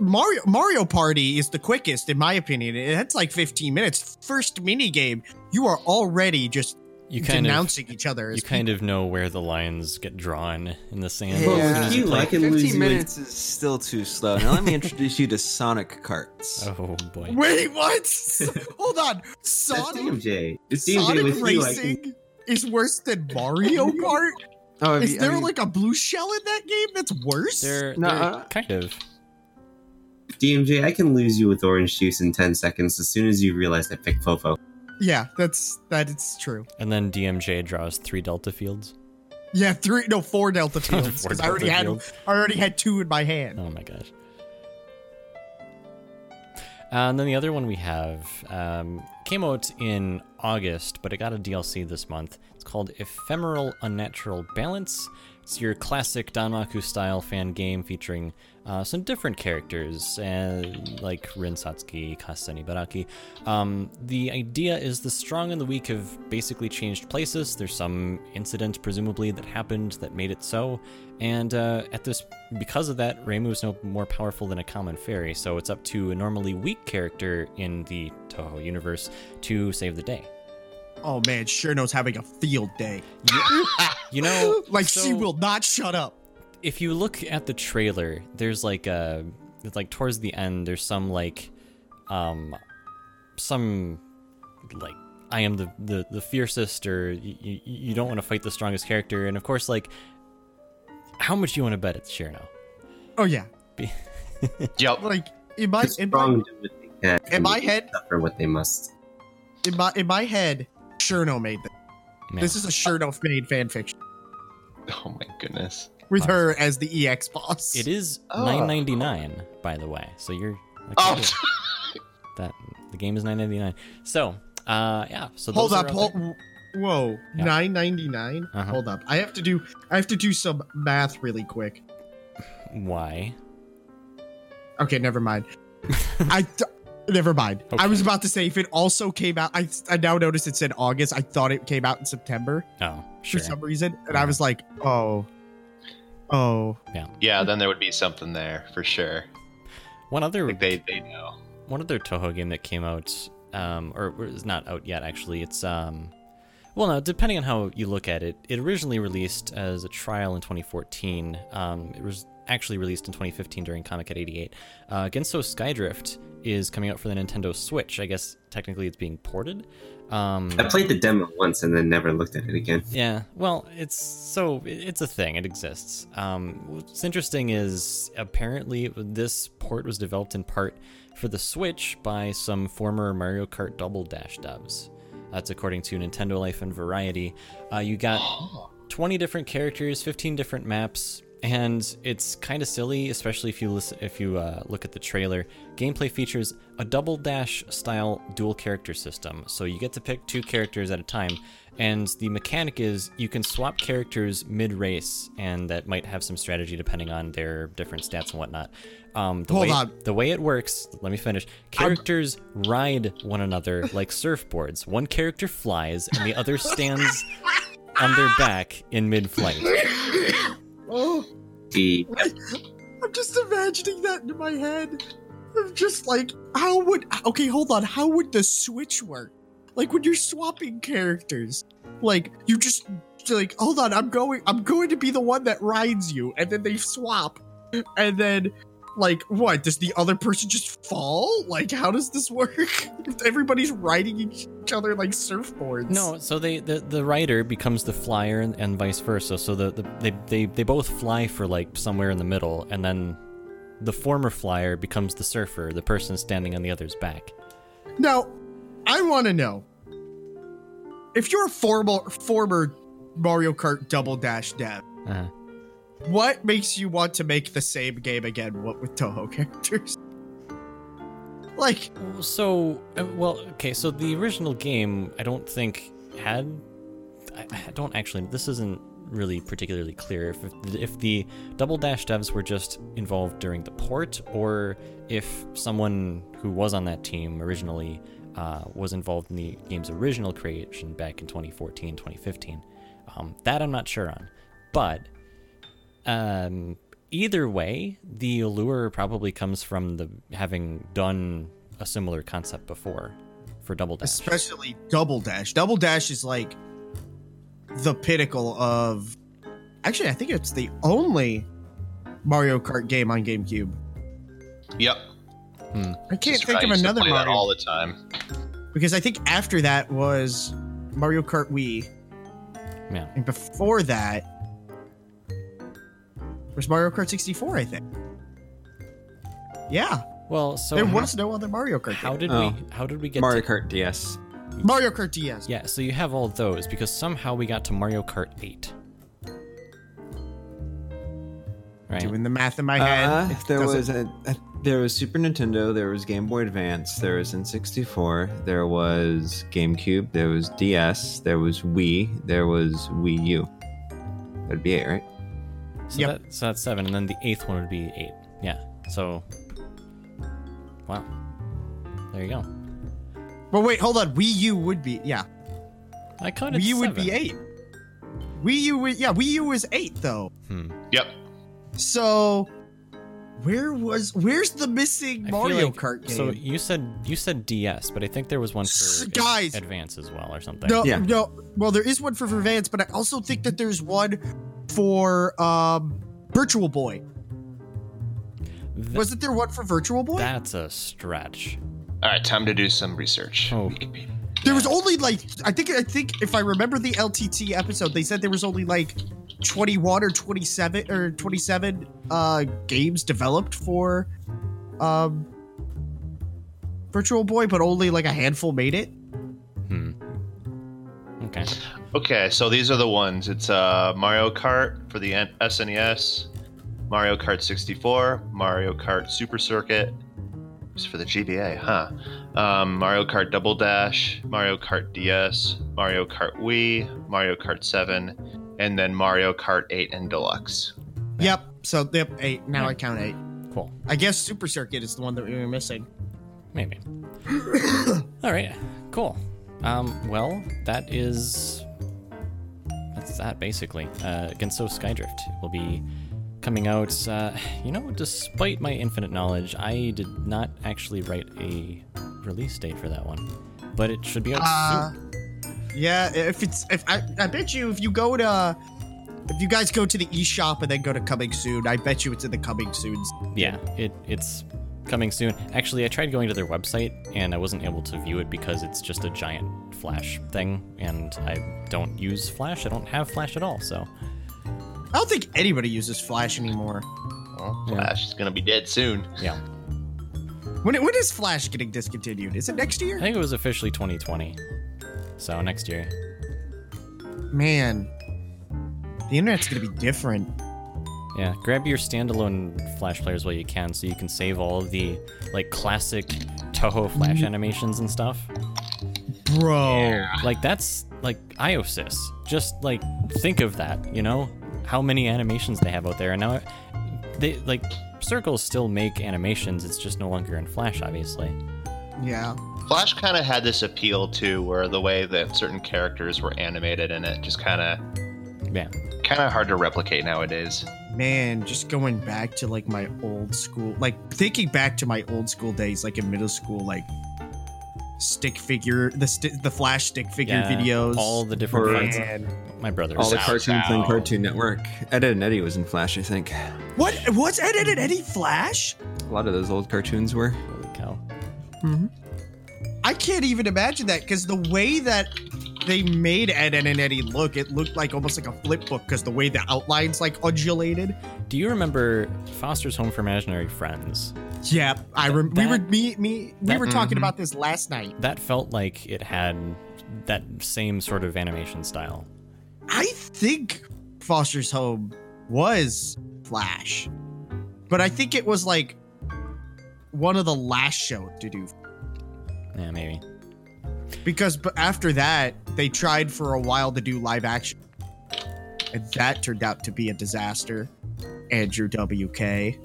Speaker 3: Mario Mario Party is the quickest, in my opinion. It's like 15 minutes. First mini game, you are already just
Speaker 1: You kind of
Speaker 3: denouncing each other.
Speaker 1: you
Speaker 3: as
Speaker 1: kind of know where the lines get drawn in the sand.
Speaker 4: Well,
Speaker 1: as soon
Speaker 4: with
Speaker 1: as
Speaker 4: you. I can lose
Speaker 5: 15
Speaker 4: you in-
Speaker 5: minutes is still too slow. Now let me introduce you to Sonic Carts.
Speaker 1: Oh boy.
Speaker 3: Wait, what? Hold on.
Speaker 4: That's
Speaker 3: Sonic,
Speaker 4: DMJ. It's DMJ
Speaker 3: Sonic
Speaker 4: with you.
Speaker 3: Racing
Speaker 4: can,
Speaker 3: is worse than Mario Kart?
Speaker 5: Oh,
Speaker 3: Is
Speaker 5: you-
Speaker 3: there
Speaker 5: I mean,
Speaker 3: like a blue shell in that game that's worse?
Speaker 1: They're,
Speaker 5: No,
Speaker 1: they're
Speaker 5: uh,
Speaker 1: kind of.
Speaker 4: DMJ, I can lose you with orange juice in 10 seconds as soon as you realize I picked Fofo.
Speaker 3: Yeah, that's that is true.
Speaker 1: And then DMJ draws three Delta fields.
Speaker 3: Yeah, three no four Delta Fields because I already
Speaker 1: Delta
Speaker 3: had
Speaker 1: Fields.
Speaker 3: I already had two in my hand.
Speaker 1: Oh my gosh. Uh, and then the other one we have um, came out in August, but it got a DLC this month. It's called Ephemeral Unnatural Balance. It's your classic Danmaku style fan game featuring uh, some different characters, uh, like Rin Satsuki, Kasen Ibaraki. Um, the idea is the strong and the weak have basically changed places. There's some incident, presumably, that happened that made it so. And uh, at this, because of that, Reimu is no more powerful than a common fairy. So it's up to a normally weak character in the Touhou universe to save the day.
Speaker 3: Oh man, Cirno's having a field day.
Speaker 1: You know,
Speaker 3: like she will not shut up.
Speaker 1: If you look at the trailer, there's like a like towards the end there's some like um some like I am the the, the fiercest or you, you, you don't want to fight the strongest character and of course like how much you want to bet it's Cirno?
Speaker 3: Oh yeah,
Speaker 2: Yep.
Speaker 3: like in my in my,
Speaker 4: strong do what they can.
Speaker 3: in my head
Speaker 4: Suffer what they must.
Speaker 3: in my in my head, Cirno made this.
Speaker 1: Man,
Speaker 3: This is a Cirno made fan fiction
Speaker 2: Oh my goodness.
Speaker 3: With her as the EX boss.
Speaker 1: it is
Speaker 2: Oh.
Speaker 1: 9.99 by the way. So you're like,
Speaker 2: Oh,
Speaker 1: that the game is 9.99. So, uh yeah, so
Speaker 3: Hold up, hold, whoa,
Speaker 1: Yeah.
Speaker 3: nine ninety nine.
Speaker 1: Uh-huh.
Speaker 3: Hold up, I have to do I have to do some math really quick.
Speaker 1: Why?
Speaker 3: Okay, never mind. I th- never mind. I was about to say if it also came out. I I now noticed it said August. I thought it came out in September
Speaker 1: Oh, sure.
Speaker 3: for some reason, and I was like, oh, oh.
Speaker 2: yeah, Yeah, then there would be something there for sure.
Speaker 1: One other
Speaker 2: Like they, they know.
Speaker 1: one other Touhou game that came out, um, or or is not out yet actually. It's um, Well, no, depending on how you look at it, it originally released as a trial in 2014. Um, it was actually released in 2015 during Comiket 88. Uh, Gensou Skydrift is coming out for the Nintendo Switch. I guess technically it's being ported. Um,
Speaker 4: I played the demo once and then never looked at it again.
Speaker 1: yeah, well, it's so it's a thing. It exists. Um, what's interesting is apparently this port was developed in part for the Switch by some former Mario Kart Double Dash devs. That's according to Nintendo Life and Variety. Uh, you got 20 different characters, 15 different maps, and it's kind of silly, especially if you listen, if you uh, look at the trailer. Gameplay features a double dash style dual character system, so you get to pick two characters at a time. And the mechanic is you can swap characters mid race, and that might have some strategy depending on their different stats and whatnot. Um, the
Speaker 3: Hold
Speaker 1: way,
Speaker 3: on.
Speaker 1: The way it works, let me finish. Characters ride one another like surfboards. One character flies, and the other stands on their back in mid flight.
Speaker 3: Oh,
Speaker 4: The
Speaker 3: I'm just imagining that in my head. I'm just like, how would? Okay, hold on. How would the switch work? Like when you're swapping characters, like you just like, hold on. I'm going. I'm going to be the one that rides you, and then they swap, and then. Like what? Does the other person just fall? Like how does this work? Everybody's riding each other like surfboards.
Speaker 1: No, so they the, the rider becomes the flyer and, and vice versa. So the, the they, they they both fly for like somewhere in the middle, and then the former flyer becomes the surfer, the person standing on the other's back.
Speaker 3: Now, I want to know if you're a former former Mario Kart Double Dash dev,
Speaker 1: Uh-huh.
Speaker 3: What makes you want to make the same game again, what with Touhou characters? Like,
Speaker 1: So, uh, well, okay. So the original game, I don't think had. I, don't actually. This isn't really particularly clear if if the Double Dash devs were just involved during the port, or if someone who was on that team originally uh, was involved in the game's original creation back in 2014, 2015. Um, that I'm not sure on, but um, either way, the allure probably comes from the having done a similar concept before for Double Dash.
Speaker 3: especially Double Dash. Double Dash is like the pinnacle of. Actually, I think it's the only Mario Kart game on GameCube.
Speaker 2: Yep.
Speaker 3: I can't
Speaker 2: Sister
Speaker 3: think
Speaker 2: and
Speaker 3: of
Speaker 2: I used to
Speaker 3: another
Speaker 2: play that
Speaker 3: Mario
Speaker 2: all the time.
Speaker 3: because I think after that was Mario Kart Wii,
Speaker 1: Yeah.
Speaker 3: and before that was Mario Kart 64. I think. Yeah,
Speaker 1: Well, so
Speaker 3: there
Speaker 1: how,
Speaker 3: was no other Mario Kart.
Speaker 1: how did
Speaker 5: Oh.
Speaker 1: we how did we get
Speaker 5: Mario
Speaker 1: to,
Speaker 5: Kart DS.
Speaker 3: Mario Kart DS?
Speaker 1: Yeah, so you have all those because somehow we got to Mario Kart 8. Right.
Speaker 3: Doing the math in my head.
Speaker 5: Uh, there
Speaker 3: doesn't-
Speaker 5: was a, a there was Super Nintendo, there was Game Boy Advance, there was N64, there was GameCube, there was DS, there was Wii, there was Wii U. That'd be it, right?
Speaker 1: So,
Speaker 3: Yep.
Speaker 1: that, so that's seven, and then the eighth one would be eight. Yeah. So, wow. There you go.
Speaker 3: But wait, hold on. Wii U would be yeah.
Speaker 1: I counted
Speaker 3: Wii U would be eight. Wii U, would, yeah, Wii U was eight though.
Speaker 1: Hmm.
Speaker 2: Yep.
Speaker 3: So where was where's the missing
Speaker 1: I
Speaker 3: Mario
Speaker 1: like-
Speaker 3: Kart game?
Speaker 1: So you said you said DS, but I think there was one for
Speaker 3: guys.
Speaker 1: Advance as well, or something.
Speaker 3: no,
Speaker 5: Yeah.
Speaker 3: no. Well, there is one for Advance, but I also think that there's one for um Virtual Boy.
Speaker 1: Th-
Speaker 3: Wasn't there one for Virtual Boy?
Speaker 1: that's a stretch.
Speaker 2: All right, time to do some research.
Speaker 1: Oh.
Speaker 3: There was only like I think I think if I remember the LTT episode, they said there was only like 21 or 27 or 27 uh games developed for um Virtual Boy, but only like a handful made it.
Speaker 1: Hmm. Okay.
Speaker 2: Okay, so these are the ones. It's uh, Mario Kart for the N- SNES, Mario Kart 64, Mario Kart Super Circuit. It's for the GBA, huh? Um, Mario Kart Double Dash, Mario Kart DS, Mario Kart Wii, Mario Kart 7, and then Mario Kart 8 and Deluxe.
Speaker 3: Yep. So yep, eight. Now
Speaker 1: Yeah.
Speaker 3: I count eight.
Speaker 1: Cool.
Speaker 3: I guess Super Circuit is the one that we were missing.
Speaker 1: Maybe. All right. Cool. Um, well, that is that's that basically. Uh, Gensou Skydrift will be coming out. Uh, you know, despite my infinite knowledge, I did not actually write a release date for that one, but it should be out
Speaker 3: Uh,
Speaker 1: soon.
Speaker 3: Yeah, if it's if I, I bet you if you go to if you guys go to the eShop and then go to coming soon, I bet you it's in the coming soon.
Speaker 1: Yeah, it it's coming soon. Actually, I tried going to their website and I wasn't able to view it because it's just a giant Flash thing, and I don't use Flash. I don't have Flash at all, so
Speaker 3: I don't think anybody uses Flash anymore.
Speaker 2: Well,
Speaker 1: Yeah.
Speaker 2: Flash is gonna be dead soon.
Speaker 1: yeah.
Speaker 3: When when is Flash getting discontinued? Is it next year?
Speaker 1: I think it was officially 2020, so next year.
Speaker 3: Man, the internet's gonna be different.
Speaker 1: Yeah, grab your standalone Flash players while you can, so you can save all of the like classic Touhou Flash mm. animations and stuff.
Speaker 3: Bro.
Speaker 1: Like that's like IOSys. Just like think of that, you know, how many animations they have out there, and now they like Circles still make animations. It's just no longer in Flash, obviously.
Speaker 3: Yeah.
Speaker 2: Flash kind of had this appeal too, where the way that certain characters were animated in it just kind of
Speaker 1: Yeah,
Speaker 2: kind of hard to replicate nowadays.
Speaker 3: Man, just going back to like my old school, like thinking back to my old school days, like in middle school, like stick figure, the sti- the Flash stick figure
Speaker 1: Yeah,
Speaker 3: videos.
Speaker 1: all the different
Speaker 5: Or-
Speaker 1: parts.
Speaker 3: Man.
Speaker 1: My brother.
Speaker 5: All the
Speaker 2: Zow,
Speaker 5: cartoons on. Cartoon Network. Ed, Edd n Eddy was in Flash, I think.
Speaker 3: What? was Ed, Edd n Eddy Flash?
Speaker 5: A lot of those old cartoons were.
Speaker 1: Holy cow! Mm-hmm.
Speaker 3: I can't even imagine that because the way that they made Ed, Edd n Eddy look, it looked like almost like a flip book because the way the outlines like undulated.
Speaker 1: Do you remember Foster's Home for Imaginary Friends?
Speaker 3: Yeah, I rem- we were me me we
Speaker 1: that-
Speaker 3: were talking
Speaker 2: Mhm.
Speaker 3: about this last night.
Speaker 1: That felt like it had that same sort of animation style.
Speaker 3: I think Foster's Home was Flash, but I think it was like one of the last show to do
Speaker 1: Yeah, maybe.
Speaker 3: Because after that they tried for a while to do live action, and that turned out to be a disaster. Andrew WK.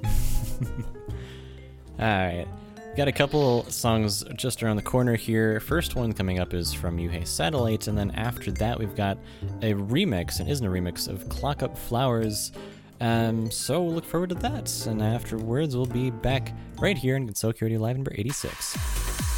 Speaker 1: All right. Got a couple songs just around the corner here. First one coming up is from Yuuhei Satellite, and then after that, we've got a remix, and isn't a remix, of Clock Up Flowers. Um, so look forward to that. And afterwards, we'll be back right here in Security Live number 86.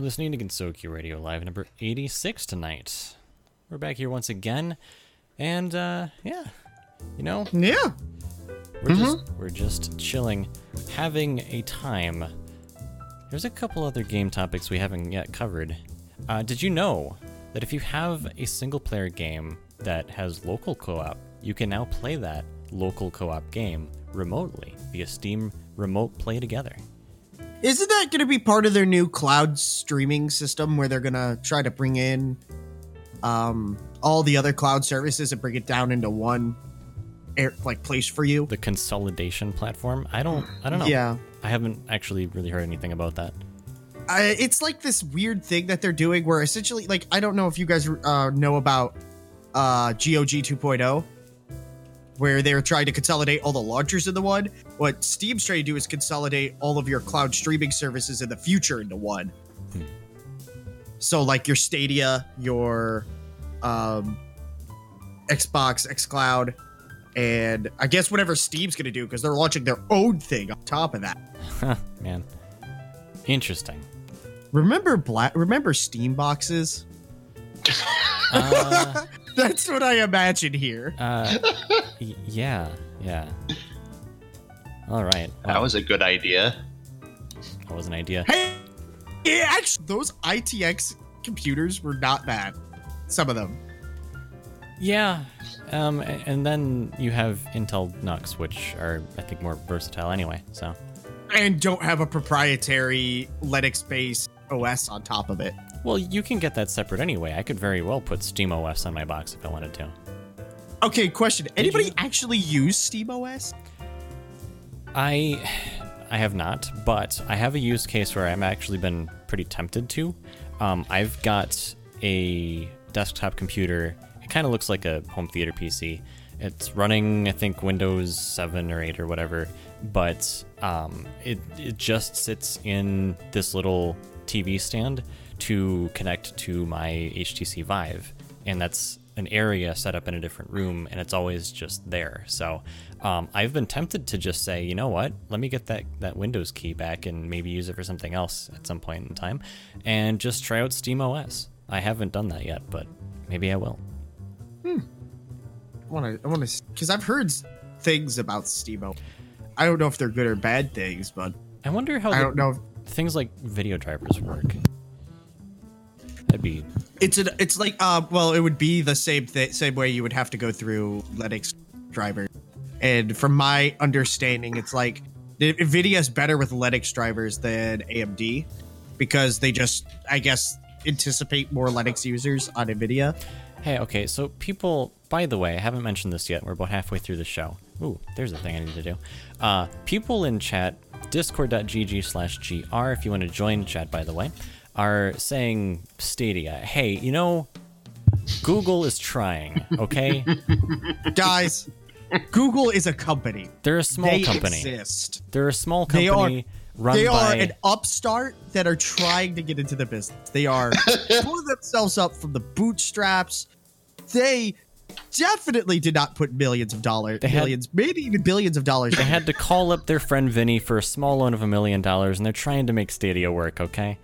Speaker 1: You're listening to Gensokyo Radio Live number 86 tonight. We're back here once again, and uh, yeah, you know,
Speaker 3: Yeah.
Speaker 1: we're just we're just chilling, having a time. There's a couple other game topics we haven't yet covered. Uh, did you know that if you have a single player game that has local co-op, you can now play that local co-op game remotely via Steam Remote Play Together?
Speaker 3: Isn't that going to be part of their new cloud streaming system where they're going to try to bring in um, all the other cloud services and bring it down into one air, like place for you?
Speaker 1: The consolidation platform? I don't I don't know.
Speaker 3: Yeah.
Speaker 1: I haven't actually really heard anything about that.
Speaker 3: I, it's like this weird thing that they're doing where essentially, like, I don't know if you guys uh, know about uh, GOG 2.0, oh, where they're trying to consolidate all the launchers into one. What Steam's trying to do is consolidate all of your cloud streaming services in the future into one.
Speaker 1: Hmm.
Speaker 3: So, like your Stadia, your um, Xbox, xCloud, and I guess whatever Steam's going to do because they're launching their own thing on top of that.
Speaker 1: Man. Interesting.
Speaker 3: Remember black? Remember Steam boxes?
Speaker 1: Uh,
Speaker 3: That's what I imagine here.
Speaker 1: uh, y- yeah, yeah. All right.
Speaker 2: That was a good idea.
Speaker 1: that was an idea.
Speaker 3: Hey, yeah, actually, those ITX computers were not bad. Some of them.
Speaker 1: Yeah. Um, a- and then you have Intel NUCs, which are, I think, more versatile anyway. So,
Speaker 3: And don't have a proprietary Linux based OS on top of it.
Speaker 1: Well, you can get that separate anyway. I could very well put SteamOS on my box if I wanted to.
Speaker 3: Okay, question. Anybody
Speaker 1: you?
Speaker 3: actually use SteamOS?
Speaker 1: I I have not, but I have a use case where I've actually been pretty tempted to. Um, I've got a desktop computer. It kind of looks like a home theater PC. It's running, I think, Windows 7 or 8 or whatever, but um, it, it just sits in this little TV stand to connect to my HTC Vive. And that's an area set up in a different room, and it's always just there. So um, I've been tempted to just say, you know what, let me get that, that Windows key back and maybe use it for something else at some point in time, and just try out SteamOS. I haven't done that yet, but maybe I will. Hmm.
Speaker 3: I want to, I want to, because I've heard things about SteamOS. I don't know if they're good or bad things, but
Speaker 1: I wonder how
Speaker 3: I don't know. If,
Speaker 1: things like video drivers work. That'd be
Speaker 3: it's an, it's like, uh, well, it would be the same thing, same way you would have to go through Linux driver. And from my understanding, it's like NVIDIA is better with Linux drivers than AMD because they just, I guess, anticipate more Linux users on NVIDIA.
Speaker 1: Hey, okay, so people, by the way, I haven't mentioned this yet. We're about halfway through the show. Ooh, there's a thing I need to do. Uh, people in chat, discord.gg slash gr, if you want to join chat, by the way, are saying Stadia. Hey, you know, Google is trying, okay?
Speaker 3: Guys, Google is a company.
Speaker 1: They're a small
Speaker 3: they
Speaker 1: company.
Speaker 3: exist.
Speaker 1: They're a small company.
Speaker 3: They are- they
Speaker 1: by.
Speaker 3: are an upstart that are trying to get into the business. They are pulling themselves up from the bootstraps. They definitely did not put millions of dollars,
Speaker 1: They had-
Speaker 3: millions, maybe even billions of dollars.
Speaker 1: they had to call up their friend Vinny for a small loan of a million dollars, and they're trying to make Stadia work, okay?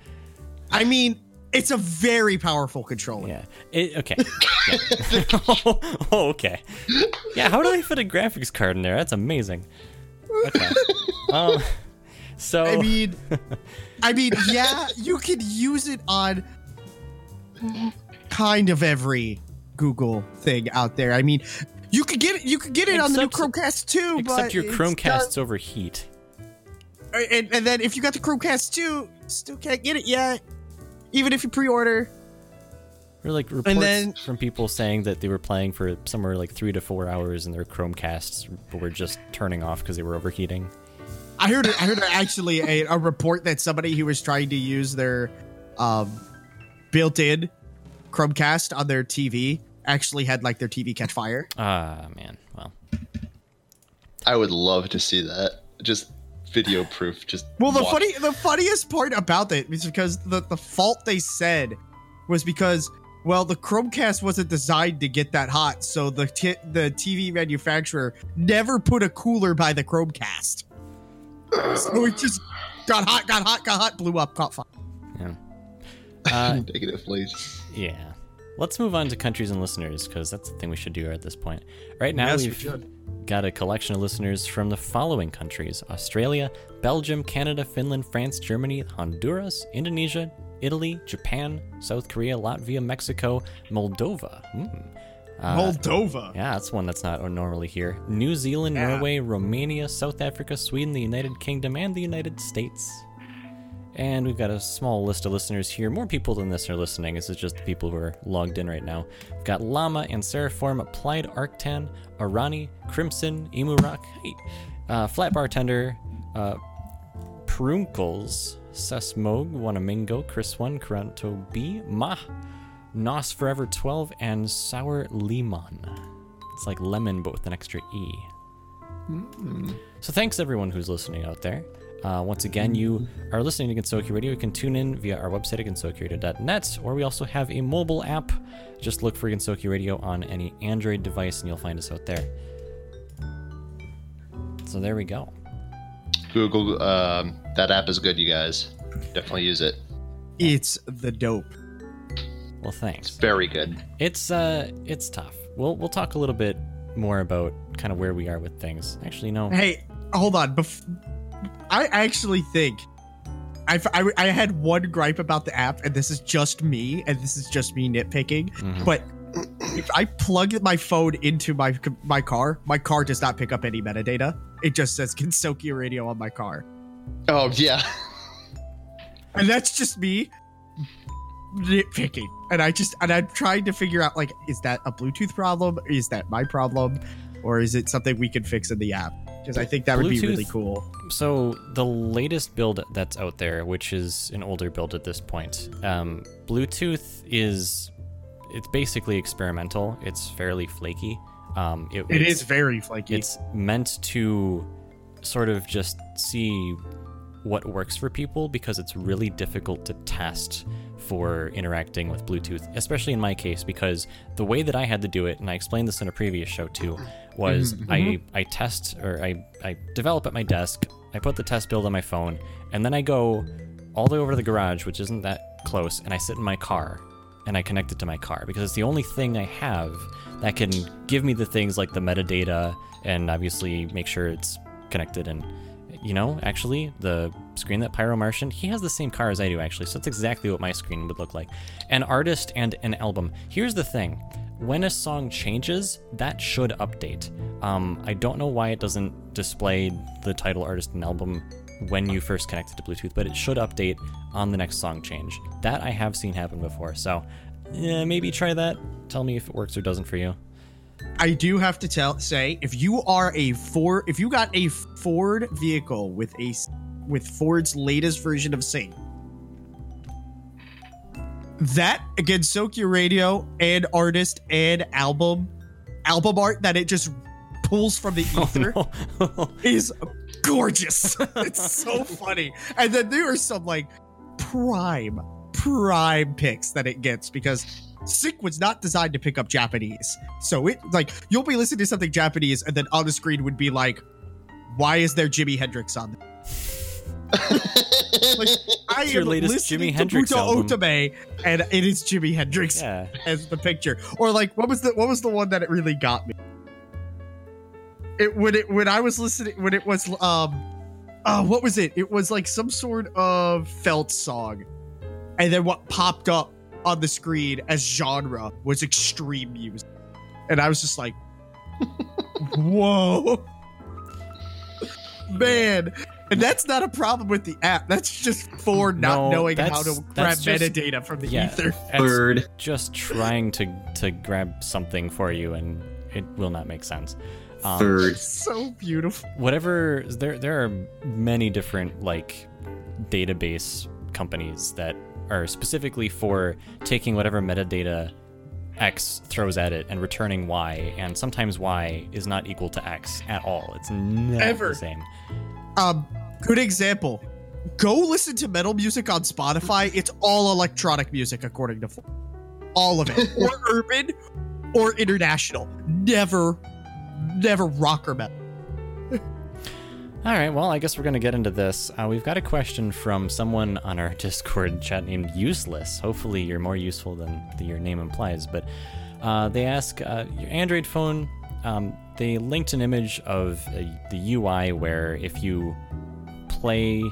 Speaker 3: I mean, it's a very powerful controller.
Speaker 1: Yeah. It, okay. Yeah. oh, okay. Yeah. How do they fit a graphics card in there? That's amazing. Okay. Um. So.
Speaker 3: I mean, I mean, yeah, you could use it on kind of every Google thing out there. I mean, you could get it. You could get it on the new
Speaker 1: Except-
Speaker 3: Chromecast too.
Speaker 1: except
Speaker 3: but
Speaker 1: your Chromecasts overheat.
Speaker 3: and, and then if you got the Chromecast too, still can't get it yet, even if you pre-order.
Speaker 1: Or like reports
Speaker 3: then-
Speaker 1: from people saying that they were playing for somewhere like three to four hours, and their Chromecasts were just turning off because they were overheating.
Speaker 3: I heard. I heard actually a, a report that somebody who was trying to use their um, built-in Chromecast on their TV actually had like their TV catch fire.
Speaker 1: Ah, man. Well,
Speaker 2: I would love to see that. Just video proof. Just
Speaker 3: Well, the
Speaker 2: watch-
Speaker 3: funny, the funniest part about that is because the the fault they said was because well, the Chromecast wasn't designed to get that hot, so the t- the TV manufacturer never put a cooler by the Chromecast, so it just got hot, got hot, got hot, blew up, caught fire.
Speaker 1: yeah. Uh,
Speaker 2: Negative, please.
Speaker 1: yeah. Let's move on to countries and listeners because that's the thing we should do at this point. Right now,
Speaker 3: Yes, we
Speaker 1: we've
Speaker 3: should.
Speaker 1: got a collection of listeners from the following countries Australia, Belgium, Canada, Finland, France, Germany, Honduras, Indonesia, Italy, Japan, South Korea, Latvia, Mexico, Moldova. Hmm. Uh,
Speaker 3: Moldova.
Speaker 1: Yeah, that's one that's not normally here. New Zealand,
Speaker 3: Yeah.
Speaker 1: Norway, Romania, South Africa, Sweden, the United Kingdom, and the United States. And we've got a small list of listeners here. More people than this are listening. This is just the people who are logged in right now. We've got Llama and Seraform, Applied Arctan, Arani, Crimson, Emu Rock, hey, uh, Flat Bartender, uh, Prunkles, Sesmog, Wanamingo, Chris 1, Karanto B, Mah, Nos Forever 12, and Sour Lemon. It's like lemon, but with an extra E. So thanks everyone who's listening out there. Uh, once again, you are listening to Gensokyo Radio. You can tune in via our website at gensokyoradio.net, or we also have a mobile app. Just look for Gensokyo Radio on any Android device, and you'll find us out there. So there we go.
Speaker 2: Google, um, that app is good, you guys. Definitely use it.
Speaker 3: It's the dope.
Speaker 1: Well, thanks.
Speaker 2: It's Very good.
Speaker 1: It's uh, it's tough. We'll we'll talk a little bit more about kind of where we are with things. Actually, no.
Speaker 3: Hey, hold on. Bef- I actually think I, I, I had one gripe about the app, and this is just me, and this is just me nitpicking.
Speaker 1: Mhm.
Speaker 3: But if I plug my phone into my my car, my car does not pick up any metadata. It just says Gensokyo Radio on my car,
Speaker 2: Oh, yeah.
Speaker 3: and that's just me nitpicking. And I just and I'm trying to figure out like, is that a Bluetooth problem? Is that my problem, or is it something we can fix in the app? Because I think that would be really cool.
Speaker 1: So the latest build that's out there, which is an older build at this point, um, Bluetooth is it's basically experimental. It's fairly flaky. Um, it,
Speaker 3: It
Speaker 1: it's-
Speaker 3: very flaky.
Speaker 1: It's meant to sort of just see what works for people because it's really difficult to test for interacting with Bluetooth, especially in my case because the way that I had to do it, and I explained this in a previous show too, was mm-hmm, I mm-hmm. I test or I I develop at my desk, I put the test build on my phone, and then I go all the way over to the garage, which isn't that close, and I sit in my car and I connect it to my car because it's the only thing I have that can give me the things like the metadata and obviously make sure it's connected and you know actually the screen that pyro martian he has the same car as i do actually so that's exactly what my screen would look like. An artist and an album. Here's the thing when a song changes that should update. Um, i don't know why it doesn't display the title artist and album when you first connect it to bluetooth but it should update on the next song change. That i have seen happen before so yeah, maybe try that. Tell me if it works or doesn't for you.
Speaker 3: I do have to tell say if you are a Ford if you got a Ford vehicle with a with Ford's latest version of Sync that Gensokyo radio and artist and album album art that it just pulls from the oh, ether
Speaker 1: Oh,
Speaker 3: is gorgeous. it's so funny. And then there are some like prime, prime picks that it gets because Sync was not designed to pick up Japanese. So it like you'll be listening to something Japanese and then on the screen would be like, why is there Jimi Hendrix on there? Like I
Speaker 1: It's your
Speaker 3: am
Speaker 1: latest
Speaker 3: listening
Speaker 1: Jimi
Speaker 3: to
Speaker 1: Hendrix album.
Speaker 3: Otome and it is Jimi Hendrix
Speaker 1: yeah
Speaker 3: as the picture. Or like what was the what was the one that it really got me? It when it when I was listening when it was um uh what was it? It was like some sort of felt song. And then what popped up on the screen as genre was extreme music. And I was just like Whoa. Man. And that's not a problem with the app. That's just for not
Speaker 1: No,
Speaker 3: knowing how
Speaker 1: that's-
Speaker 3: to grab
Speaker 1: that's just-
Speaker 3: metadata from the
Speaker 1: yeah
Speaker 3: ether.
Speaker 1: It's
Speaker 4: Bird.
Speaker 1: just trying to to grab something for you and it will not make sense um,
Speaker 4: Third.
Speaker 3: So beautiful.
Speaker 1: whatever there there are many different like database companies that are specifically for taking whatever metadata x throws at it and returning y and sometimes y is not equal to x at all it's never
Speaker 3: Ever.
Speaker 1: the same
Speaker 3: Um, good example. Go listen to metal music on Spotify. It's all electronic music, according to all of it, or urban, or international. Never, never rock or metal.
Speaker 1: All right, well, I guess we're going to get into this. Uh, we've got a question from someone on our Discord chat named Useless. Hopefully, you're more useful than the, your name implies. But uh, they ask uh, your Android phone, um, they linked an image of uh, the UI where if you play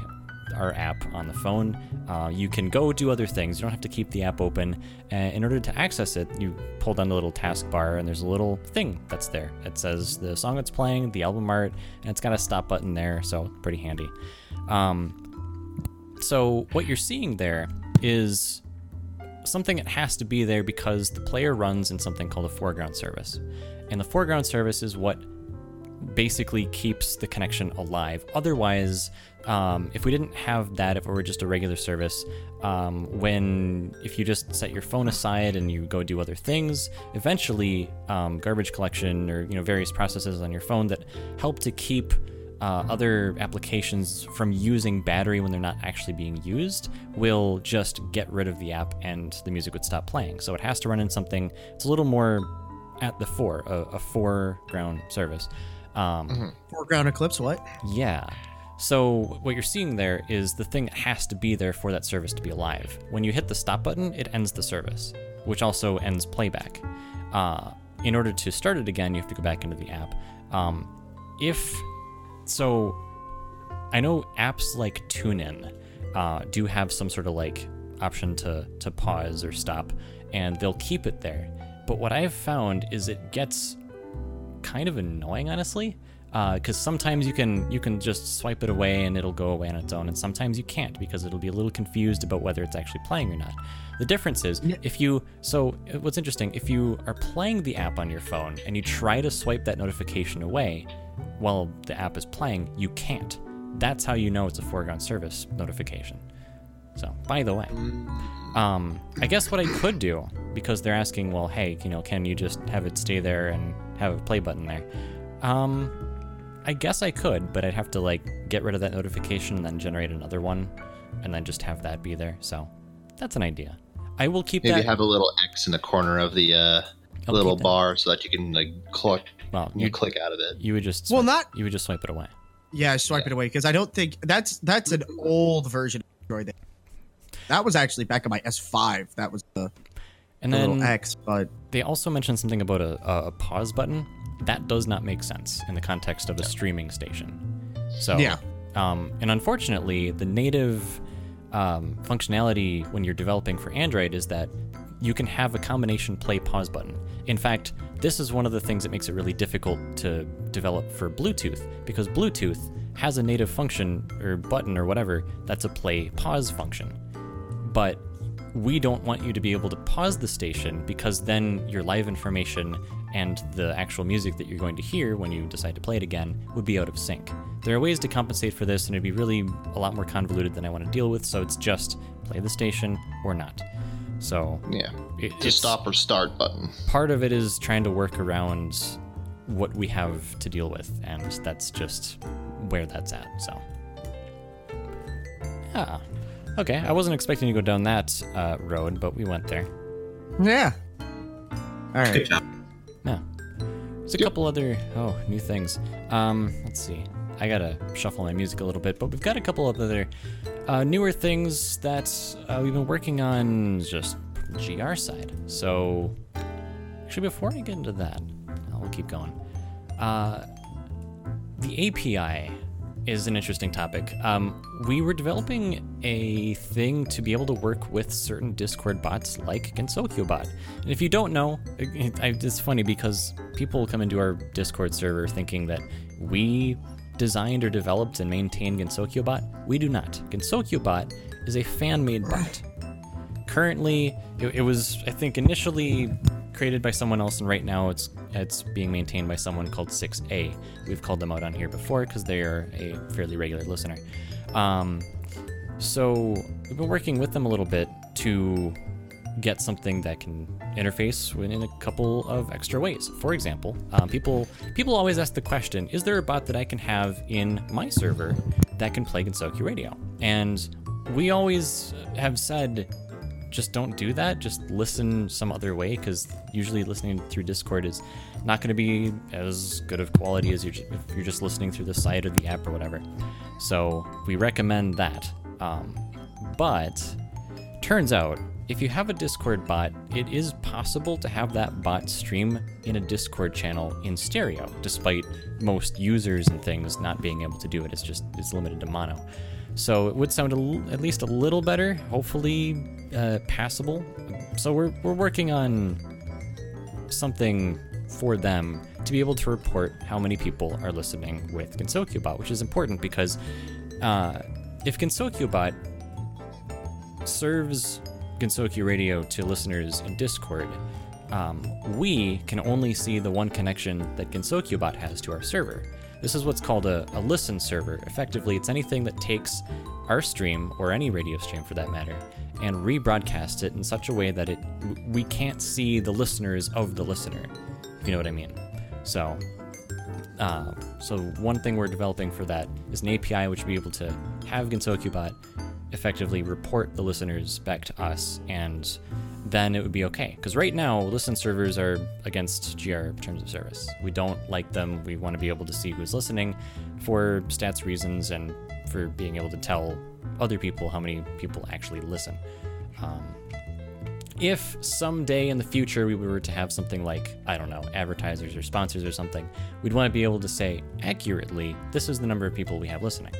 Speaker 1: our app on the phone, uh, you can go do other things. You don't have to keep the app open. In order to access it, you pull down the little taskbar, and there's a little thing that's there. It says the song that's playing, the album art, and it's got a stop button there, so pretty handy. Um, so what you're seeing there is something that has to be there because the player runs in something called a foreground service. And the foreground service is what basically keeps the connection alive. Otherwise, um, if we didn't have that, if it were just a regular service, um, when if you just set your phone aside and you go do other things, eventually um, garbage collection or you know various processes on your phone that help to keep uh, other applications from using battery when they're not actually being used will just get rid of the app and the music would stop playing. So it has to run in something. It's a little more at the fore, a, a foreground service. Um,
Speaker 3: Foreground eclipse. What?
Speaker 1: yeah. So what you're seeing there is the thing that has to be there for that service to be alive. When you hit the stop button, it ends the service, which also ends playback. Uh, in order to start it again, you have to go back into the app. Um, if so, I know apps like TuneIn uh, do have some sort of like option to to pause or stop, and they'll keep it there. But what I've found is it gets kind of annoying, honestly, because sometimes you can you can just swipe it away and it'll go away on its own, and sometimes you can't because it'll be a little confused about whether it's actually playing or not. The difference is if you so uh, what's interesting if you are playing the app on your phone and you try to swipe that notification away while the app is playing, you can't. That's how you know it's a foreground service notification. So, by the way, um, I guess what I could do, because they're asking, well, hey, you know, can you just have it stay there and have a play button there? Um, I guess I could, but I'd have to like get rid of that notification and then generate another one, and then just have that be there. So, that's an idea. I will keep
Speaker 2: Maybe
Speaker 1: that.
Speaker 2: have a little X in the corner of the uh, little bar so that you can like click
Speaker 1: Well,
Speaker 2: you
Speaker 1: you
Speaker 2: click out of it.
Speaker 1: you would just
Speaker 3: Well, not-
Speaker 1: you would just swipe it away.
Speaker 3: Yeah, swipe it away because I don't think that's that's an old version of Android. That was actually back on my S5. That was the,
Speaker 1: And
Speaker 3: the
Speaker 1: then
Speaker 3: little X, but
Speaker 1: They also mentioned something about a, a, a pause button. That does not make sense in the context of a streaming station. So,
Speaker 3: Yeah.
Speaker 1: Um, and unfortunately, the native um, functionality when you're developing for Android is that you can have a combination play pause button. In fact, this is one of the things that makes it really difficult to develop for Bluetooth because Bluetooth has a native function or button or whatever that's a play pause function but we don't want you to be able to pause the station because then your live information and the actual music that you're going to hear when you decide to play it again would be out of sync. There are ways to compensate for this, and it'd be really a lot more convoluted than I want to deal with, so it's just play the station or not. So
Speaker 2: Yeah.
Speaker 1: it,
Speaker 2: The stop or start button.
Speaker 1: part of it is trying to work around what we have to deal with, and that's just where that's at. So, yeah, okay. I wasn't expecting to go down that uh, road, but we went there.
Speaker 3: yeah. All right.
Speaker 4: Good job.
Speaker 1: Yeah, there's a couple other oh new things. Um, let's see. I gotta shuffle my music a little bit, but we've got a couple of other uh, newer things that uh, we've been working on just GR side. So, actually, before I get into that, I'll keep going. Uh, the API is an interesting topic. Um, we were developing a thing to be able to work with certain Discord bots like Gensokyo bot. And if you don't know, it- I- it's funny because people come into our Discord server thinking that we designed or developed and maintained Gensokyo bot. We do not. Gensokyo bot is a fan-made bot currently it, it was i think initially created by someone else and right now it's it's being maintained by someone called 6a we've called them out on here before because they are a fairly regular listener um, so we've been working with them a little bit to get something that can interface in a couple of extra ways. For example, um, people people always ask the question: Is there a bot that I can have in my server that can play Gensokyo Radio? And we always have said, just don't do that. Just listen some other way, because usually listening through Discord is not going to be as good of quality as you're, if you're just listening through the site or the app or whatever. So we recommend that. Um, but turns out, if you have a Discord bot, it is possible to have that bot stream in a Discord channel in stereo, despite most users and things not being able to do it. It's just it's limited to mono. So it would sound at least a little better, hopefully uh, passable. So we're we're working on something for them to be able to report how many people are listening with GensokyoBot, which is important because uh, if GensokyoBot serves Gensokyo Radio to listeners in Discord, um, we can only see the one connection that GensokyoBot has to our server. This is what's called a, a listen server. Effectively, it's anything that takes our stream, or any radio stream for that matter, and rebroadcasts it in such a way that it we can't see the listeners of the listener. If you know what I mean. So, uh, so one thing we're developing for that is an API which will be able to have GensokyoBot effectively report the listeners back to us, and then it would be okay. Because right now, listen servers are against GR terms of service. We don't like them. We want to be able to see who's listening for stats reasons and for being able to tell other people how many people actually listen. Um, if someday in the future we were to have something like, I don't know, advertisers or sponsors or something, we'd want to be able to say accurately, this is the number of people we have listening.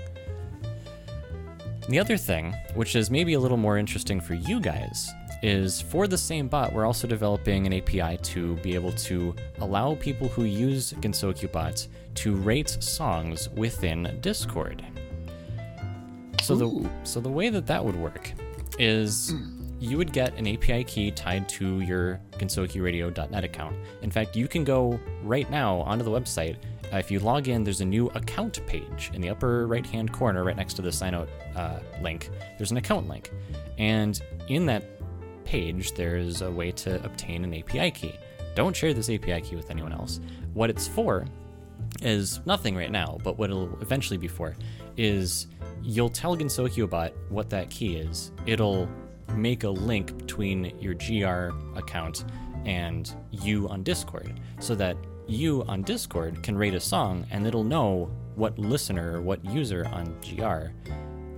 Speaker 1: The other thing, which is maybe a little more interesting for you guys, is for the same bot, we're also developing an API to be able to allow people who use Gensokyo bots to rate songs within Discord. So the so the way that that would work is hmm. you would get an API key tied to your GensokyoRadio.net account. In fact, you can go right now onto the website. Uh, if you log in, there's a new account page in the upper right hand corner, right next to the sign out uh, link. There's an account link. And in that page, there's a way to obtain an API key. Don't share this API key with anyone else. What it's for is nothing right now, but what it'll eventually be for is you'll tell GensokyoBot what that key is. It'll make a link between your GR account and you on Discord so that you on Discord can rate a song and it'll know what listener or what user on GR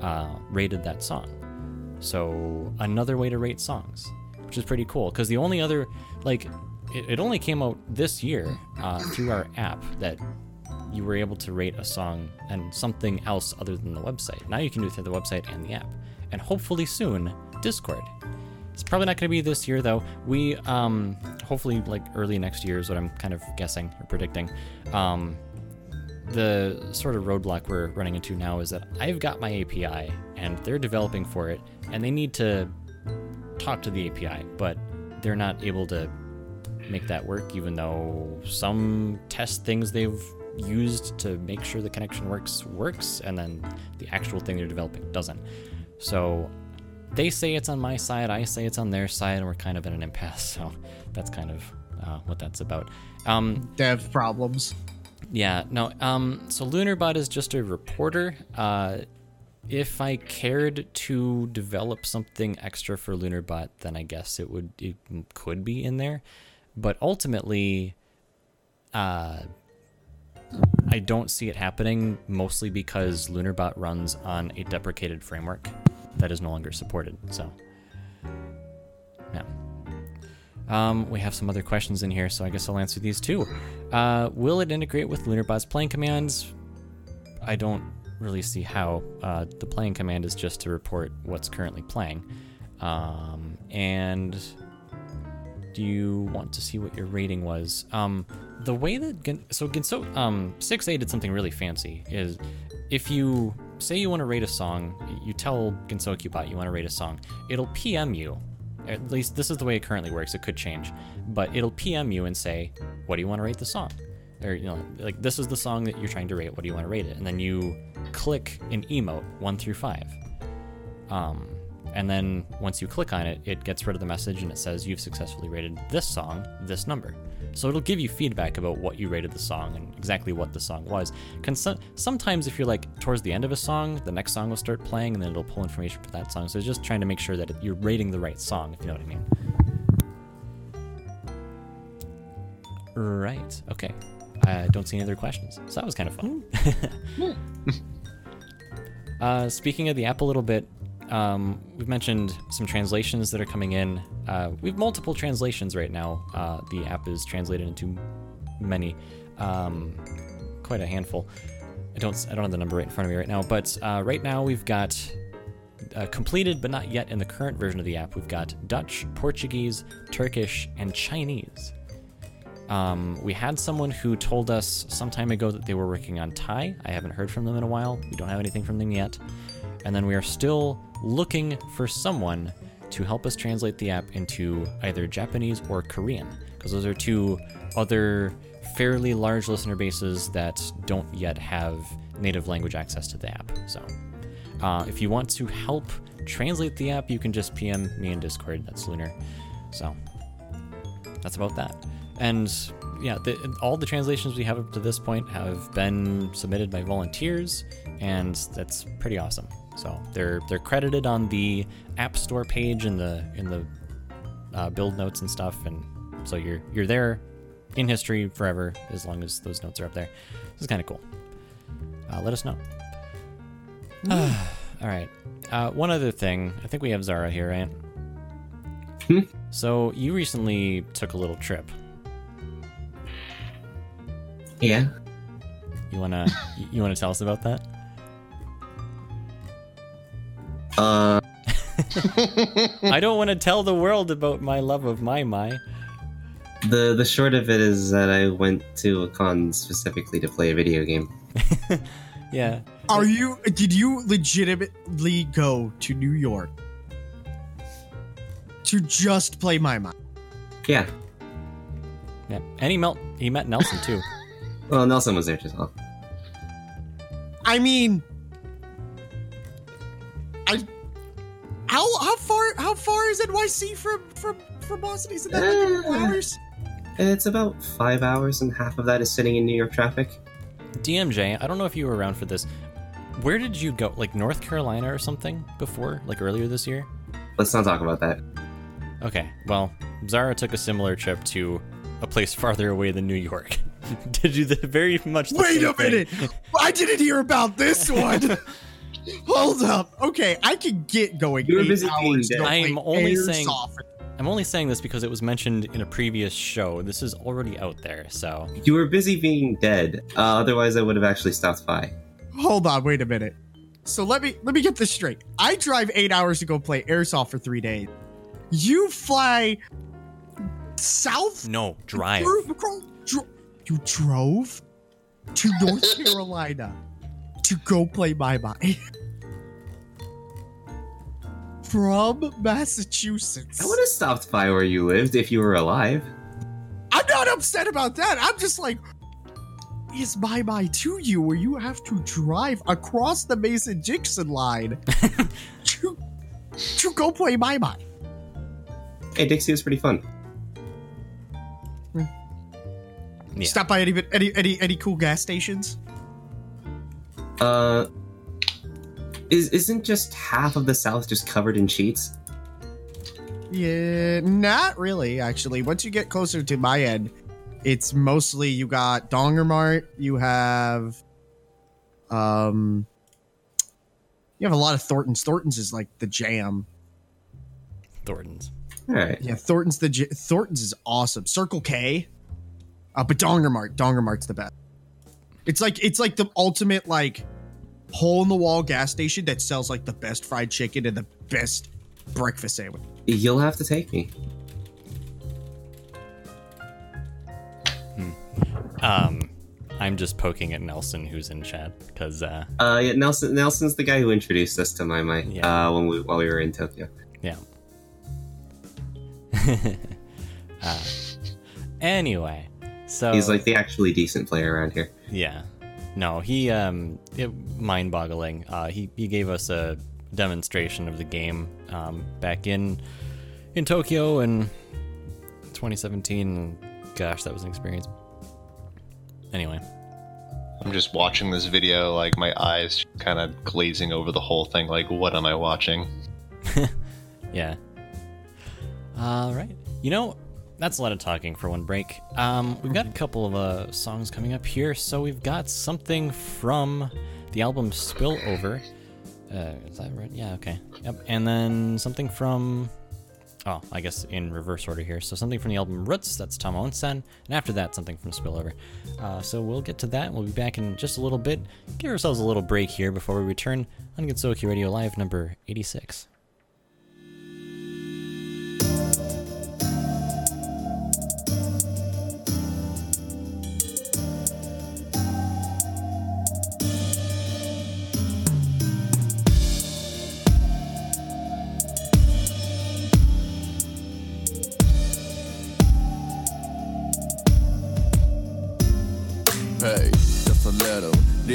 Speaker 1: uh, rated that song. So another way to rate songs, which is pretty cool. Because the only other, like, it, it only came out this year uh, through our app that you were able to rate a song and something else other than the website. Now you can do it through the website and the app, and hopefully soon Discord. It's probably not going to be this year though. We um, hopefully like early next year is what I'm kind of guessing or predicting. Um, the sort of roadblock we're running into now is that I've got my API and they're developing for it, and they need to talk to the API, but they're not able to make that work, even though some test things they've used to make sure the connection works works, and then the actual thing they're developing doesn't. So they say it's on my side, I say it's on their side, and we're kind of in an impasse. So that's kind of uh, what that's about. Um,
Speaker 3: Dev problems.
Speaker 1: yeah, no. Um, so LunarBot is just a reporter. Uh, if I cared to develop something extra for LunarBot, then I guess it would it could be in there. But ultimately, uh, I don't see it happening. Mostly because LunarBot runs on a deprecated framework that is no longer supported. So, yeah. Um, we have some other questions in here, so I guess I'll answer these too. Uh, will it integrate with LunarBot's playing commands? I don't really see how. Uh, the playing command is just to report what's currently playing. Um, and do you want to see what your rating was? Um, the way that Gen- so Genso um 6A did something really fancy is if you say you want to rate a song, you tell GensokyoBot you want to rate a song, it'll PM you. At least this is the way it currently works. It could change, but it'll PM you and say, "What do you want to rate the song?" Or you know, like this is the song that you're trying to rate. What do you want to rate it? And then you click an emote one through five. Um, and then once you click on it, it gets rid of the message and it says you've successfully rated this song this number. So it'll give you feedback about what you rated the song and exactly what the song was. Sometimes if you're like towards the end of a song, the next song will start playing and then it'll pull information for that song. So it's just trying to make sure that you're rating the right song, if you know what I mean. Right. Okay. I don't see any other questions. So that was kind of fun. uh, speaking of the app a little bit, um, we've mentioned some translations that are coming in. Uh, we have multiple translations right now. Uh, the app is translated into many, um, quite a handful. I don't I don't have the number right in front of me right now, but uh, right now we've got uh, completed but not yet in the current version of the app. We've got Dutch, Portuguese, Turkish, and Chinese. Um, we had someone who told us some time ago that they were working on Thai. I haven't heard from them in a while. We don't have anything from them yet. And then we are still looking for someone to help us translate the app into either Japanese or Korean, because those are two other fairly large listener bases that don't yet have native language access to the app. So, uh, if you want to help translate the app, you can just PM me in Discord. That's Lunar. So, that's about that. And yeah, the, all the translations we have up to this point have been submitted by volunteers, and that's pretty awesome. So they're they're credited on the App Store page in the in the uh, build notes and stuff, and so you're you're there in history forever as long as those notes are up there. This is kind of cool. Uh, let us know. all right. Uh, one other thing, I think we have Zara here, right?
Speaker 4: Hmm?
Speaker 1: So you recently took a little trip.
Speaker 4: Yeah.
Speaker 1: You wanna you wanna tell us about that?
Speaker 4: Uh,
Speaker 1: I don't want to tell the world about my love of maimai.
Speaker 4: the the short of it is that I went to a con specifically to play a video game.
Speaker 1: Yeah.
Speaker 3: Are you? Did you legitimately go to New York to just play maimai?
Speaker 4: Yeah.
Speaker 1: Yeah. And he met he met Nelson too.
Speaker 4: Well, Nelson was there as well.
Speaker 3: I mean, I how how far how far is NYC from from from Boston? Isn't that like a
Speaker 4: Uh,
Speaker 3: hours?
Speaker 4: It's about five hours, and half of that is sitting in New York traffic.
Speaker 1: DMJ, I don't know if you were around for this. Where did you go? Like North Carolina or something before? Like earlier this year?
Speaker 4: Let's not talk about that.
Speaker 1: Okay. Well, Zara took a similar trip to a place farther away than New York. did you the very much the
Speaker 3: Wait
Speaker 1: same
Speaker 3: a
Speaker 1: thing.
Speaker 3: minute! I didn't hear about this one. Hold up. Okay, I can get going.
Speaker 4: You were
Speaker 3: eight
Speaker 4: busy being
Speaker 3: hours
Speaker 4: dead.
Speaker 1: I'm only saying-
Speaker 3: Airsoft.
Speaker 1: I'm only saying this because it was mentioned in a previous show. This is already out there, so
Speaker 4: You were busy being dead. Uh, otherwise, I would have actually stopped by.
Speaker 3: Hold on, wait a minute. So let me let me get this straight. I drive eight hours to go play airsoft for three days. You fly south.
Speaker 1: no drive.
Speaker 3: through- dro- You drove to North Carolina to go play maimai from Massachusetts.
Speaker 4: I would have stopped by where you lived if you were alive.
Speaker 3: I'm not upset about that. I'm just like, is maimai to you where you have to drive across the Mason Dixon line to to go play maimai.
Speaker 4: Hey, Dixie was pretty fun. Hmm.
Speaker 1: Yeah.
Speaker 3: Stop by any any any any cool gas stations.
Speaker 4: Uh, is isn't just half of the South just covered in Sheetz?
Speaker 3: Yeah, not really. Actually, once you get closer to my end, it's mostly you got Dongermart. You have, um, you have a lot of Thorntons. Thorntons is like the jam.
Speaker 1: Thornton's.
Speaker 4: All right.
Speaker 3: Yeah, Thornton's the j- Thornton's is awesome. Circle K, uh, but Dongermart, Dongermart's the best. It's like it's like the ultimate like hole in the wall gas station that sells like the best fried chicken and the best breakfast sandwich.
Speaker 4: You'll have to take me.
Speaker 1: Um, I'm just poking at Nelson, who's in chat, because uh,
Speaker 4: Uh, yeah, Nelson. Nelson's the guy who introduced us to maimai
Speaker 1: Yeah.
Speaker 4: uh, when we while we were in Tokyo.
Speaker 1: yeah. uh, anyway, so
Speaker 4: He's like the actually decent player around here.
Speaker 1: Yeah. No, he um it, mind-boggling. Uh he he gave us a demonstration of the game um back in in Tokyo in 2017. Gosh, that was an experience. Anyway,
Speaker 2: I'm just watching this video, like my eyes kind of glazing over the whole thing. Like, what am I watching?
Speaker 1: yeah. All right. You know, that's a lot of talking for one break. Um, we've got a couple of uh, songs coming up here. So we've got something from the album Spillover. Uh, is that right? Yeah, okay. Yep. And then something from. Oh, I guess in reverse order here. So something from the album Roots, that's Tamaonsen. And after that, something from Spillover. Uh, so we'll get to that. We'll be back in just a little bit. Give ourselves a little break here before we return on Gensokyo Radio Live number 86.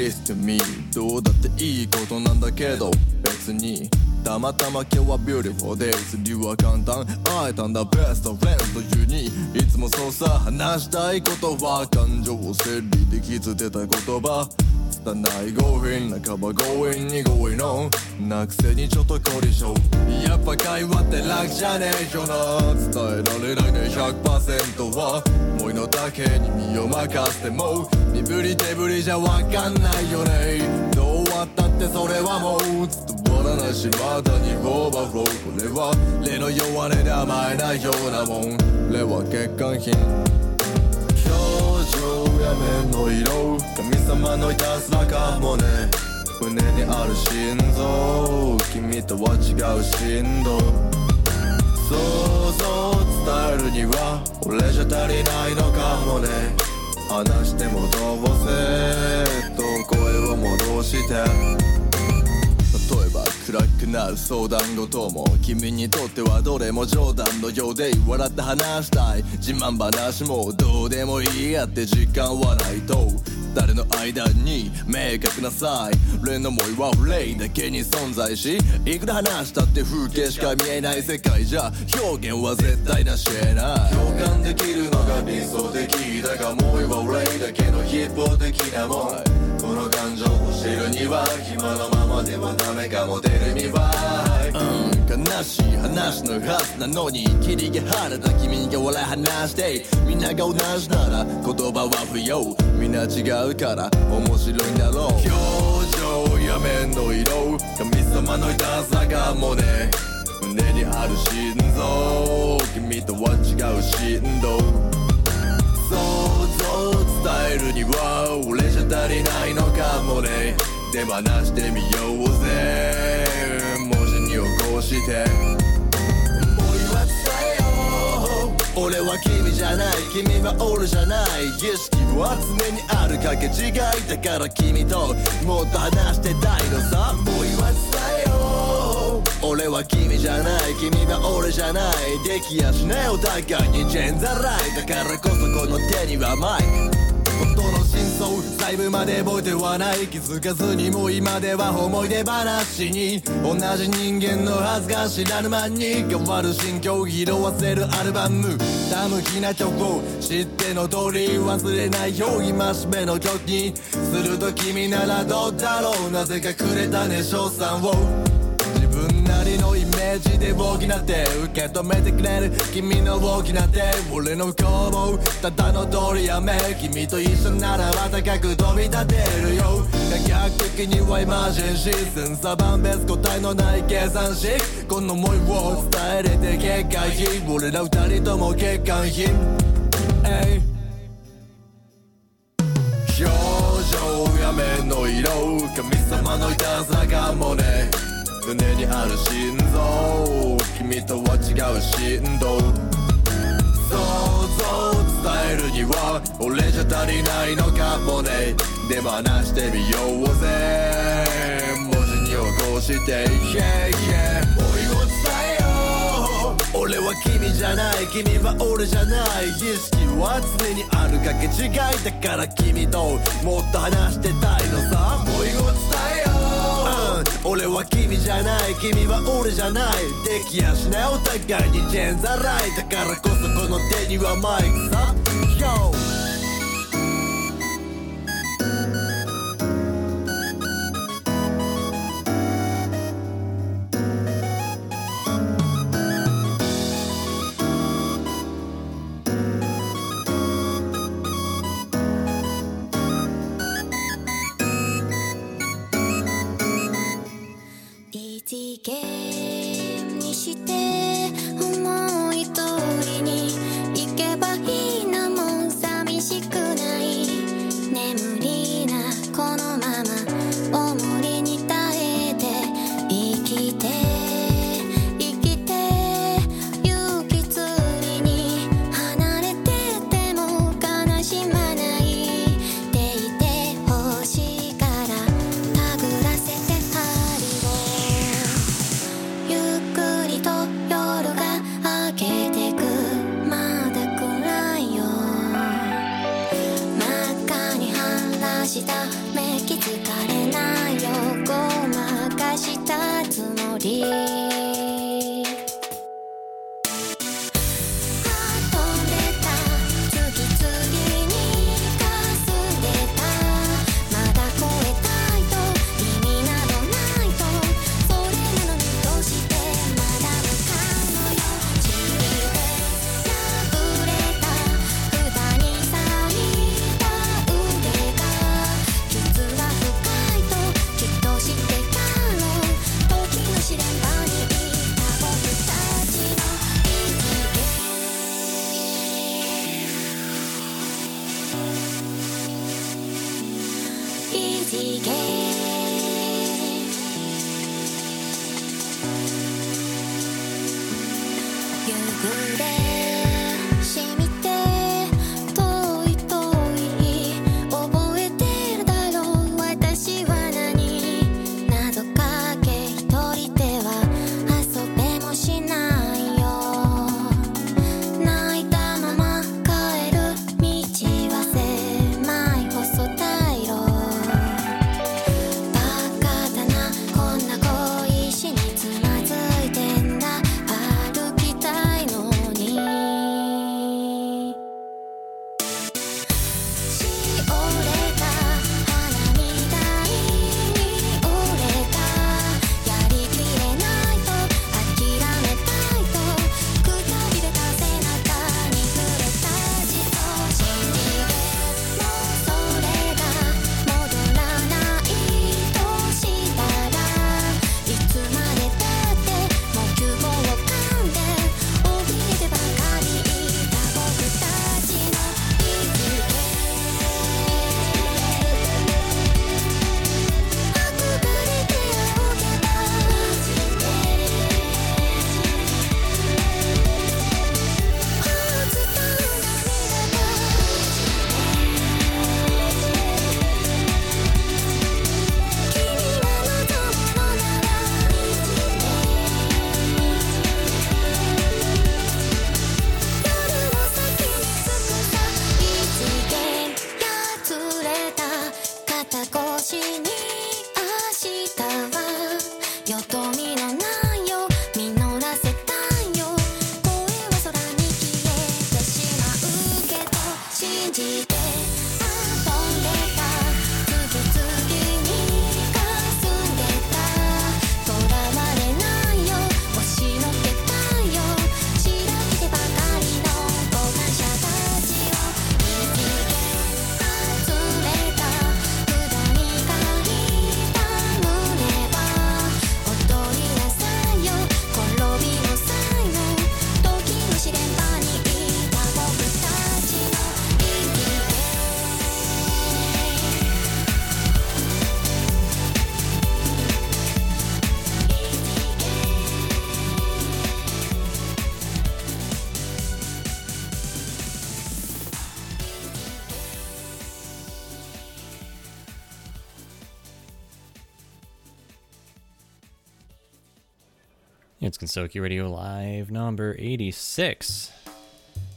Speaker 7: ろ Listen to me どうだっていいことなんだけど。別に。たまたま今日は Beautiful days 理由は簡単。会えたんだ。Best friend というにいつもそうさ話したいことは感情を整理できず出た言葉。拙い強引半ば強引に強引の。なくせにちょっと凝り性。やっぱ会話って楽じゃねえよな。伝えられないね。100%は。思いの丈に身を任せても。身振り手振りじゃわかんないよね。どうったってそれはもう伝わらないしまたにオーバーフローこれは例の弱音で甘えないようなもん。例は欠陥品。表情や目の色神様のいたずらかもね胸にある心臓。君とは違う振動想像伝えるには俺じゃ足りないのかもね。話してもどうせと声を戻して。例えば暗くなる相談事も君にとってはどれも冗談のようで笑って話したい。自慢話もどうでもいいやって時間はないと。誰の間に明確なさい例の思いは例だけに存在しいくら話したって風景しか見えない世界じゃ表現は絶対なし得ない共感できるのが理想的だが思いは例だけの一方的なもんこの感情を知るには暇のままではダメかも出るにはうん。悲しい話のはずなのにキリが晴れた君が笑い話して。みんなが同じなら言葉は不要。みんな違うから面白いんだろう。表情や目の色。神様のいたずらかもね。胸にある心臓。君とは違う振動想像伝えるには俺じゃ足りないのかもね。手放してみようぜ。に起こして。俺は君じゃない。君は俺じゃない。意識は常にある。かけ違いだから君ともっと話してたいのさ。思いは伝えよ俺は君じゃない。君は俺じゃない。できやしない。お互いにジェンザライだからこそこの手にはマイク。本当の真相細部まで覚えてはない気づかずにも今では思い出話に。同じ人間のはずが知らぬ間に。変わる心境を拾わせるアルバム。たむきな曲を知っての通り忘れないよう今しめの曲にすると君ならどうだろう。なぜかくれたね賞賛を。なりのイメージで大きなって受け止めてくれる君の大きな手俺の不幸もただの通りやめ君と一緒ならば高く飛び立てるよ。科学的にはエマージェンシー千差万別答えのない計算式この思いを伝えれて結果品俺ら二人とも欠陥品 Ay 表情や目の色神様のいたずらかもね。胸にある心臓君とは違う振動。想像伝えるには俺じゃ足りないのかもね。でも話してみようぜ。文字に起こして Yeah yeah 思いを伝えよ。う俺は君じゃない君は俺じゃない。意識は常にあるかけ違いだから君ともっと話してたいのさ。思いを伝えよう俺は君じゃない君は俺じゃない。できやしないお互いにチェンザライだからこそこの手にはマイクさ。Yo「
Speaker 1: Gensokyo Radio Live number 86.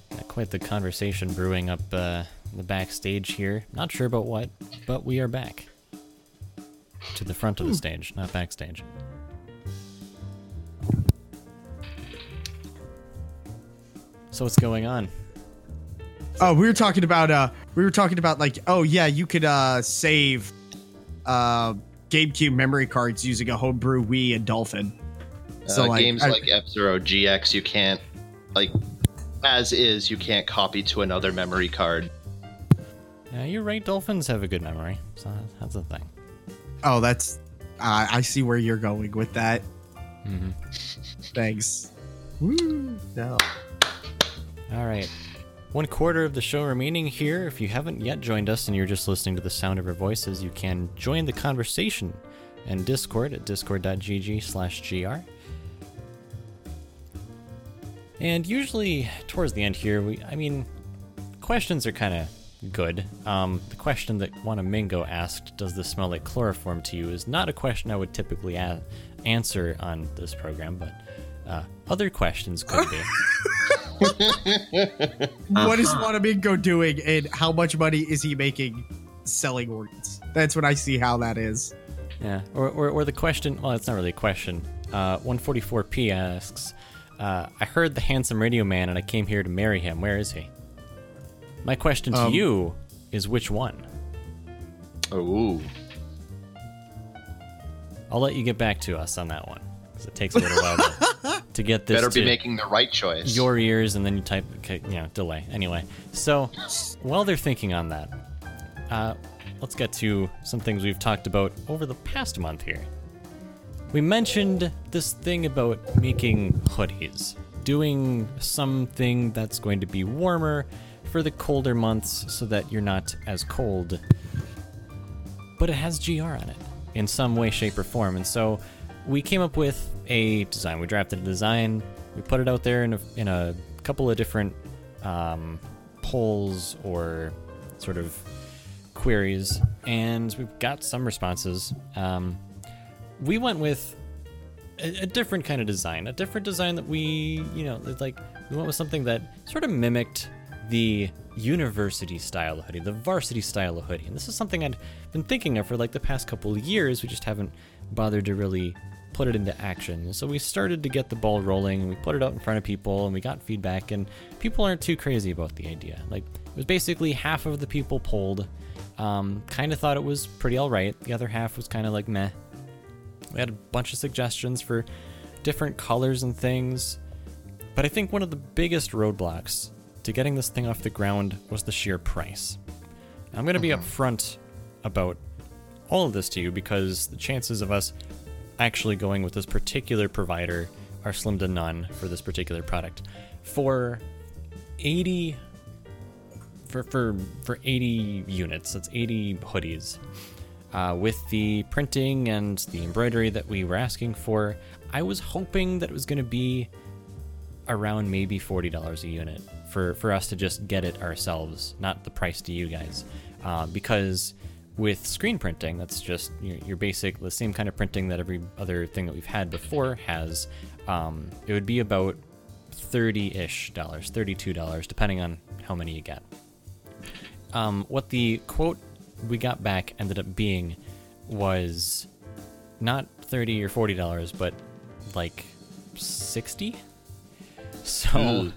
Speaker 1: Got quite the conversation brewing up uh, the backstage here. Not sure about what, but we are back. To the front of the stage, not backstage. So what's going on?
Speaker 3: Oh, we were talking about uh we were talking about like oh yeah, you could uh save uh GameCube memory cards using a homebrew Wii and Dolphin. So
Speaker 2: uh,
Speaker 3: like
Speaker 2: games
Speaker 3: I-
Speaker 2: like F Zero GX, you can't like as is. You can't copy to another memory card.
Speaker 1: Yeah, you're right. Dolphins have a good memory, so that's a thing.
Speaker 3: Oh, that's uh, I see where you're going with that.
Speaker 1: hmm
Speaker 3: Thanks. Woo. No.
Speaker 1: All right. One quarter of the show remaining here. If you haven't yet joined us and you're just listening to the sound of our voices, you can join the conversation in Discord at discord.gg slash gr. And usually towards the end here, we I mean, questions are kind of good. Um, the question that Wanamingo asked, "Does this smell like chloroform to you?" is not a question I would typically a- answer on this program, but uh, other questions could be.
Speaker 3: What is Wanamingo doing and how much money is he making selling organs. That's what I see how that is.
Speaker 1: Yeah, or, or, or the question, well, it's not really a question. Uh, 144p asks, uh, I heard the handsome radio man and I came here to marry him. Where is he? My question to
Speaker 3: Um,
Speaker 1: you is which one?
Speaker 2: Ooh.
Speaker 1: I'll let you get back to us on that one because it takes a little while to, get this
Speaker 2: Better be
Speaker 1: to
Speaker 2: making the right choice.
Speaker 1: your ears and then you type, you know, delay. Anyway, so while they're thinking on that, uh, let's get to some things we've talked about over the past month here. We mentioned this thing about making hoodies, doing something that's going to be warmer for the colder months so that you're not as cold. But it has GR on it in some way, shape, or form. And so we came up with a design. We drafted a design, we put it out there in a, in a couple of different um, polls or sort of queries, and we've got some responses. Um, we went with a, a different kind of design, a different design that we, you know, it's like we went with something that sort of mimicked the university style hoodie, the varsity style hoodie. And this is something I'd been thinking of for like the past couple of years. We just haven't bothered to really put it into action. So we started to get the ball rolling and we put it out in front of people and we got feedback and people aren't too crazy about the idea. Like it was basically half of the people polled um, kind of thought it was pretty all right. The other half was kind of like meh. We had a bunch of suggestions for different colors and things. But I think one of the biggest roadblocks to getting this thing off the ground was the sheer price. I'm going to be uh-huh. upfront about all of this to you because the chances of us actually going with this particular provider are slim to none for this particular product. For 80 for for for 80 units, that's 80 hoodies. Uh, with the printing and the embroidery that we were asking for, I was hoping that it was going to be around maybe $40 a unit for, for us to just get it ourselves, not the price to you guys. Uh, because with screen printing, that's just your, your basic, the same kind of printing that every other thing that we've had before has. Um, it would be about 30 ish dollars, $32, depending on how many you get. Um, what the quote we got back ended up being was not 30 or 40 dollars but like 60 so hmm.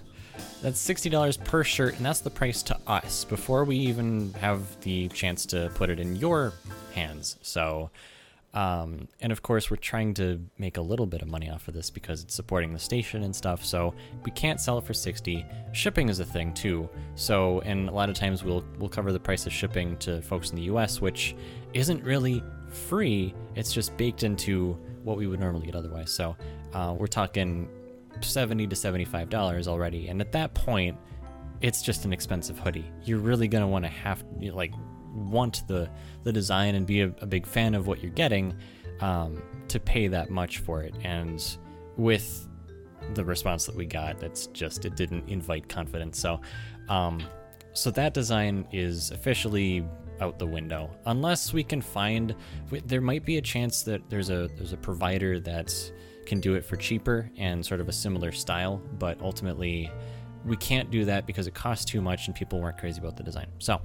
Speaker 1: that's $60 per shirt and that's the price to us before we even have the chance to put it in your hands. So um, and of course we're trying to make a little bit of money off of this because it's supporting the station and stuff. So we can't sell it for 60 shipping is a thing too. So and a lot of times we'll we'll cover the price of shipping to folks in the us which isn't really free. It's just baked into what we would normally get otherwise. So uh, we're talking 70 to 75 dollars already. And at that point it's just an expensive hoodie. You're really to want to have like want the the design and be a, a big fan of what you're getting um, to pay that much for it. And with the response that we got that's just it didn't invite confidence. So um, so that design is officially out the window. Unless we can find there might be a chance that there's a there's a provider that can do it for cheaper and sort of a similar style but ultimately we can't do that because it costs too much and people weren't crazy about the design. So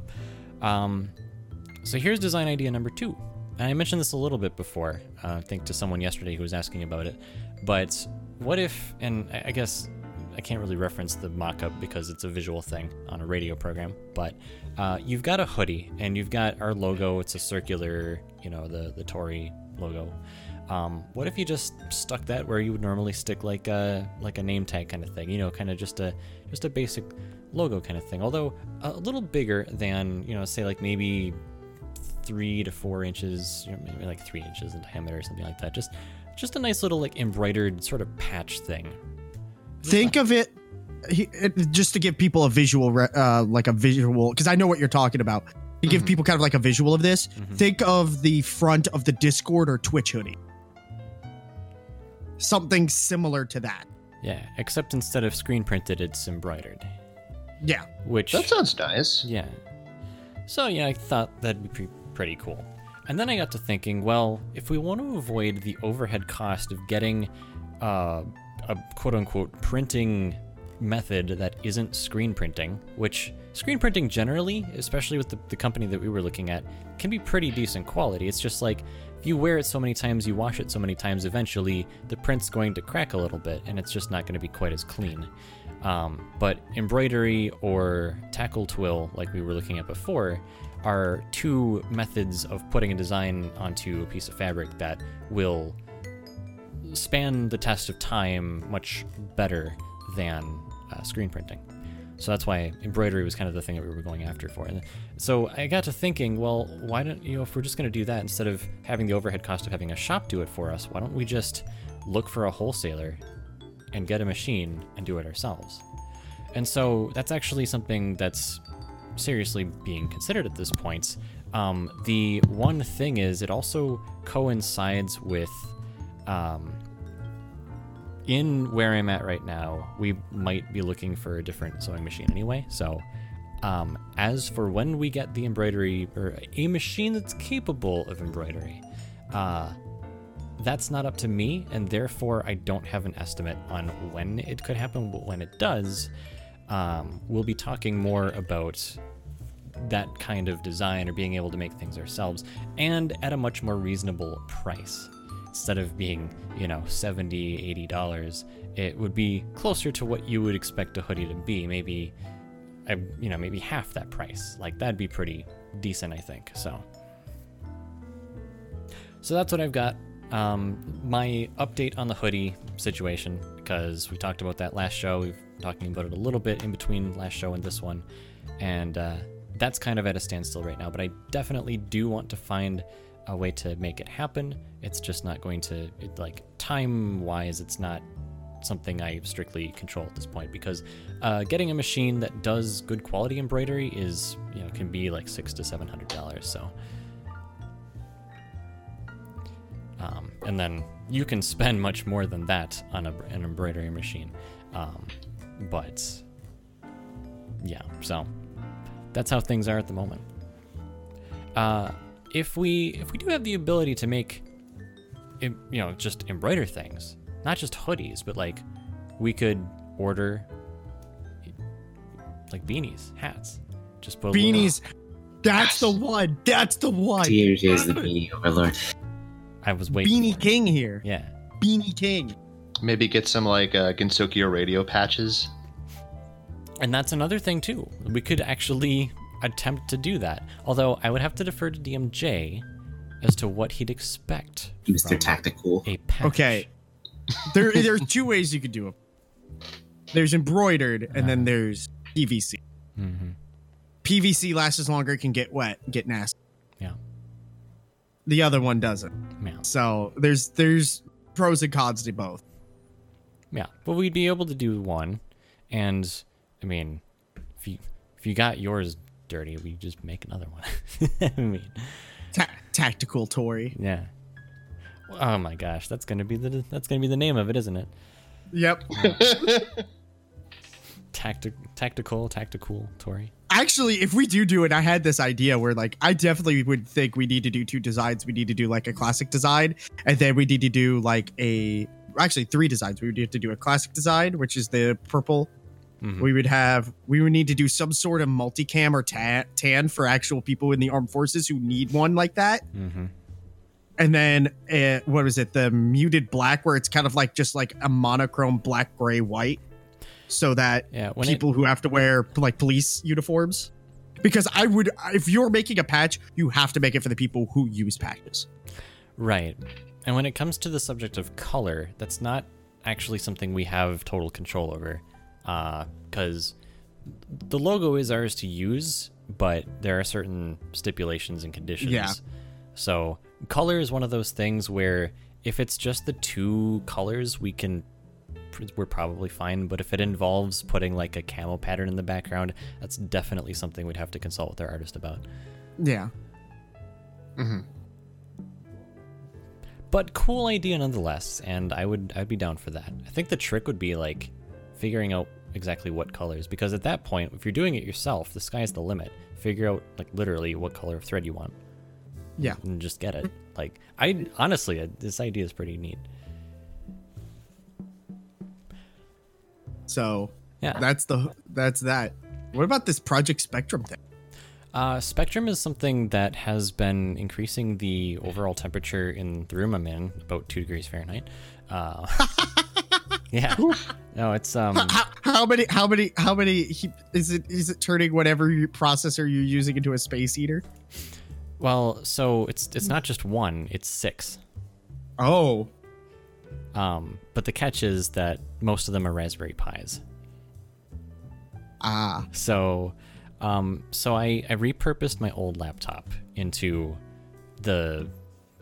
Speaker 1: um, so here's design idea number two. And I mentioned this a little bit before, uh, I think to someone yesterday who was asking about it. But what if, and I guess I can't really reference the mock up because it's a visual thing on a radio program, but uh, you've got a hoodie and you've got our logo. It's a circular, you know, the, the Tory logo. Um, what if you just stuck that where you would normally stick like a like a name tag kind of thing? You know, kind of just a just a basic logo kind of thing. Although a little bigger than you know, say like maybe three to four inches, you know, maybe like three inches in diameter or something like that. Just just a nice little like embroidered sort of patch thing.
Speaker 3: Think of it, it- just to give people a visual, uh, like a visual, because I know what you're talking about. To give
Speaker 1: Mhm.
Speaker 3: people kind of like a visual of this,
Speaker 1: Mhm.
Speaker 3: think of the front of the Discord or Twitch hoodie. Something similar to that.
Speaker 1: Yeah, except instead of screen printed, it's embroidered.
Speaker 3: Yeah.
Speaker 1: Which
Speaker 2: That sounds nice.
Speaker 1: Yeah. So yeah, I thought that'd be pre- pretty cool. And then I got to thinking, well, if we want to avoid the overhead cost of getting uh, a quote unquote printing method that isn't screen printing, which screen printing generally, especially with the, the company that we were looking at, can be pretty decent quality. It's just like if you wear it so many times, you wash it so many times, eventually the print's going to crack a little bit and it's just not going to be quite as clean. Um, but embroidery or tackle twill, like we were looking at before, are two methods of putting a design onto a piece of fabric that will span the test of time much better than uh, screen printing. So that's why embroidery was kind of the thing that we were going after for. And so I got to thinking, well, why don't you know if we're just going to do that instead of having the overhead cost of having a shop do it for us, why don't we just look for a wholesaler and get a machine and do it ourselves? And so that's actually something that's seriously being considered at this point. Um, the one thing is, it also coincides with um, in where I'm at right now, we might be looking for a different sewing machine anyway. So, um, as for when we get the embroidery or a machine that's capable of embroidery, uh, that's not up to me, and therefore I don't have an estimate on when it could happen. But when it does, um, we'll be talking more about that kind of design or being able to make things ourselves and at a much more reasonable price. Instead of being you know 70 80 dollars it would be closer to what you would expect a hoodie to be maybe you know maybe half that price. Like that'd be pretty decent i think so. So that's what i've got um, my update on the hoodie situation because we talked about that last show. We've been talking about it a little bit in between last show and this one. And uh, that's kind of at a standstill right now but i definitely do want to find a way to make it happen. It's just not going to it, like time wise it's not something i strictly control at this point because uh, getting a machine that does good quality embroidery is you know can be like six to seven hundred dollars so and then you can spend much more than that on a, an embroidery machine um, but yeah so that's how things are at the moment uh, if we if we do have the ability to make you know just embroider things not just hoodies but like we could order like beanies hats just put a little-
Speaker 3: Beanies. That's the one. That's the one.
Speaker 4: DMJ is the beanie overlord.
Speaker 1: I was waiting
Speaker 3: Beanie King here.
Speaker 1: yeah
Speaker 3: Beanie King.
Speaker 2: Maybe get some like uh, Gensokyo radio patches.
Speaker 1: And that's another thing too. We could actually attempt to do that. Although I would have to defer to DMJ as to what he'd expect.
Speaker 4: Mr. Tactical.
Speaker 1: A patch.
Speaker 3: Okay. There, there's two ways you could do it. There's embroidered, and then there's PVC.
Speaker 1: hmm
Speaker 3: PVC lasts longer, it can get wet, get nasty.
Speaker 1: Yeah.
Speaker 3: The other one doesn't.
Speaker 1: Yeah.
Speaker 3: So there's there's pros and cons to both.
Speaker 1: Yeah. But we'd be able to do one, and I mean, if you if you got yours dirty, we just make another one. I mean,
Speaker 3: Ta- tactical Tory.
Speaker 1: yeah. Oh my gosh, that's gonna be the that's gonna be the name of it, isn't it?
Speaker 3: Yep.
Speaker 1: Tactic, tactical, tactical, Tory.
Speaker 3: Actually, if we do do it, I had this idea where like I definitely would think we need to do two designs. We need to do like a classic design, and then we need to do like a actually three designs. We would have to do a classic design, which is the purple.
Speaker 1: Mhm.
Speaker 3: We would have we would need to do some sort of multicam or ta- tan for actual people in the armed forces who need one like that.
Speaker 1: Mm-hmm.
Speaker 3: And then uh, what was it? The muted black, where it's kind of like just like a monochrome black, gray, white, so that
Speaker 1: Yeah. When it,
Speaker 3: people who have to wear like police uniforms. Because I would, if you're making a patch, you have to make it for the people who use patches.
Speaker 1: Right. And when it comes to the subject of color, that's not actually something we have total control over. Uh, because the logo is ours to use, but there are certain stipulations and conditions.
Speaker 3: Yeah.
Speaker 1: So, color is one of those things where if it's just the two colors, we can. We're probably fine, but if it involves putting like a camo pattern in the background, that's definitely something we'd have to consult with our artist about.
Speaker 3: Yeah.
Speaker 2: Mm-hmm.
Speaker 1: but cool idea nonetheless and i would i'd be down for that i think the trick would be like figuring out exactly what colors because at that point if you're doing it yourself the sky's the limit figure out like literally what color of thread you want
Speaker 3: Yeah.
Speaker 1: and just get it like i honestly uh, this idea is pretty neat
Speaker 3: So
Speaker 1: yeah
Speaker 3: that's the that's that. What about this Project Spectrum thing?
Speaker 1: Uh, spectrum is something that has been increasing the overall temperature in the room I'm in about two degrees Fahrenheit. Uh, yeah, no, it's um,
Speaker 3: How, how many? How many? How many? He, is it? Is it turning whatever processor you're using into a space heater?
Speaker 1: well, so it's it's not just one, it's six.
Speaker 3: Oh,
Speaker 1: Um, but the catch is that most of them are Raspberry Pis.
Speaker 3: ah,
Speaker 1: So, um, so I, I repurposed my old laptop into the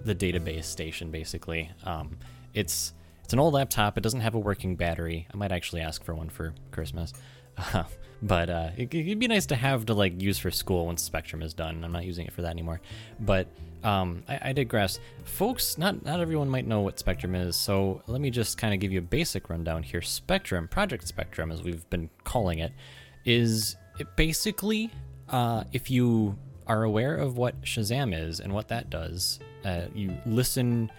Speaker 1: the database station. Basically, um, it's it's an old laptop. It doesn't have a working battery. I might actually ask for one for Christmas. but uh, it, it'd be nice to have to like use for school once Spectrum is done. I'm not using it for that anymore. But um, I, I digress. Folks, not not everyone might know what Spectrum is, so let me just kind of give you a basic rundown here. Spectrum, Project Spectrum, as we've been calling it, is it basically uh, if you are aware of what Shazam is and what that does, uh, you listen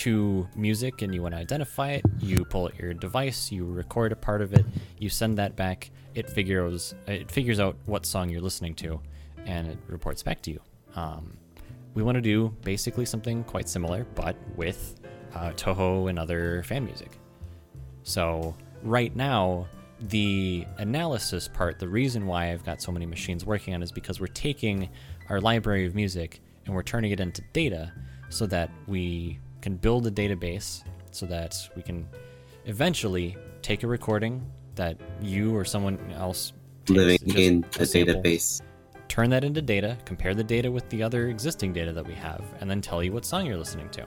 Speaker 1: to music and you want to identify it, you pull out your device, you record a part of it, you send that back. It figures it figures out what song you're listening to, and it reports back to you. Um, we want to do basically something quite similar, but with uh, Touhou and other fan music. So right now, the analysis part, the reason why I've got so many machines working on is because we're taking our library of music and we're turning it into data so that we can build a database so that we can eventually take a recording that you or someone else takes,
Speaker 4: living in a database.
Speaker 1: turn that into data, compare the data with the other existing data that we have, and then tell you what song you're listening to.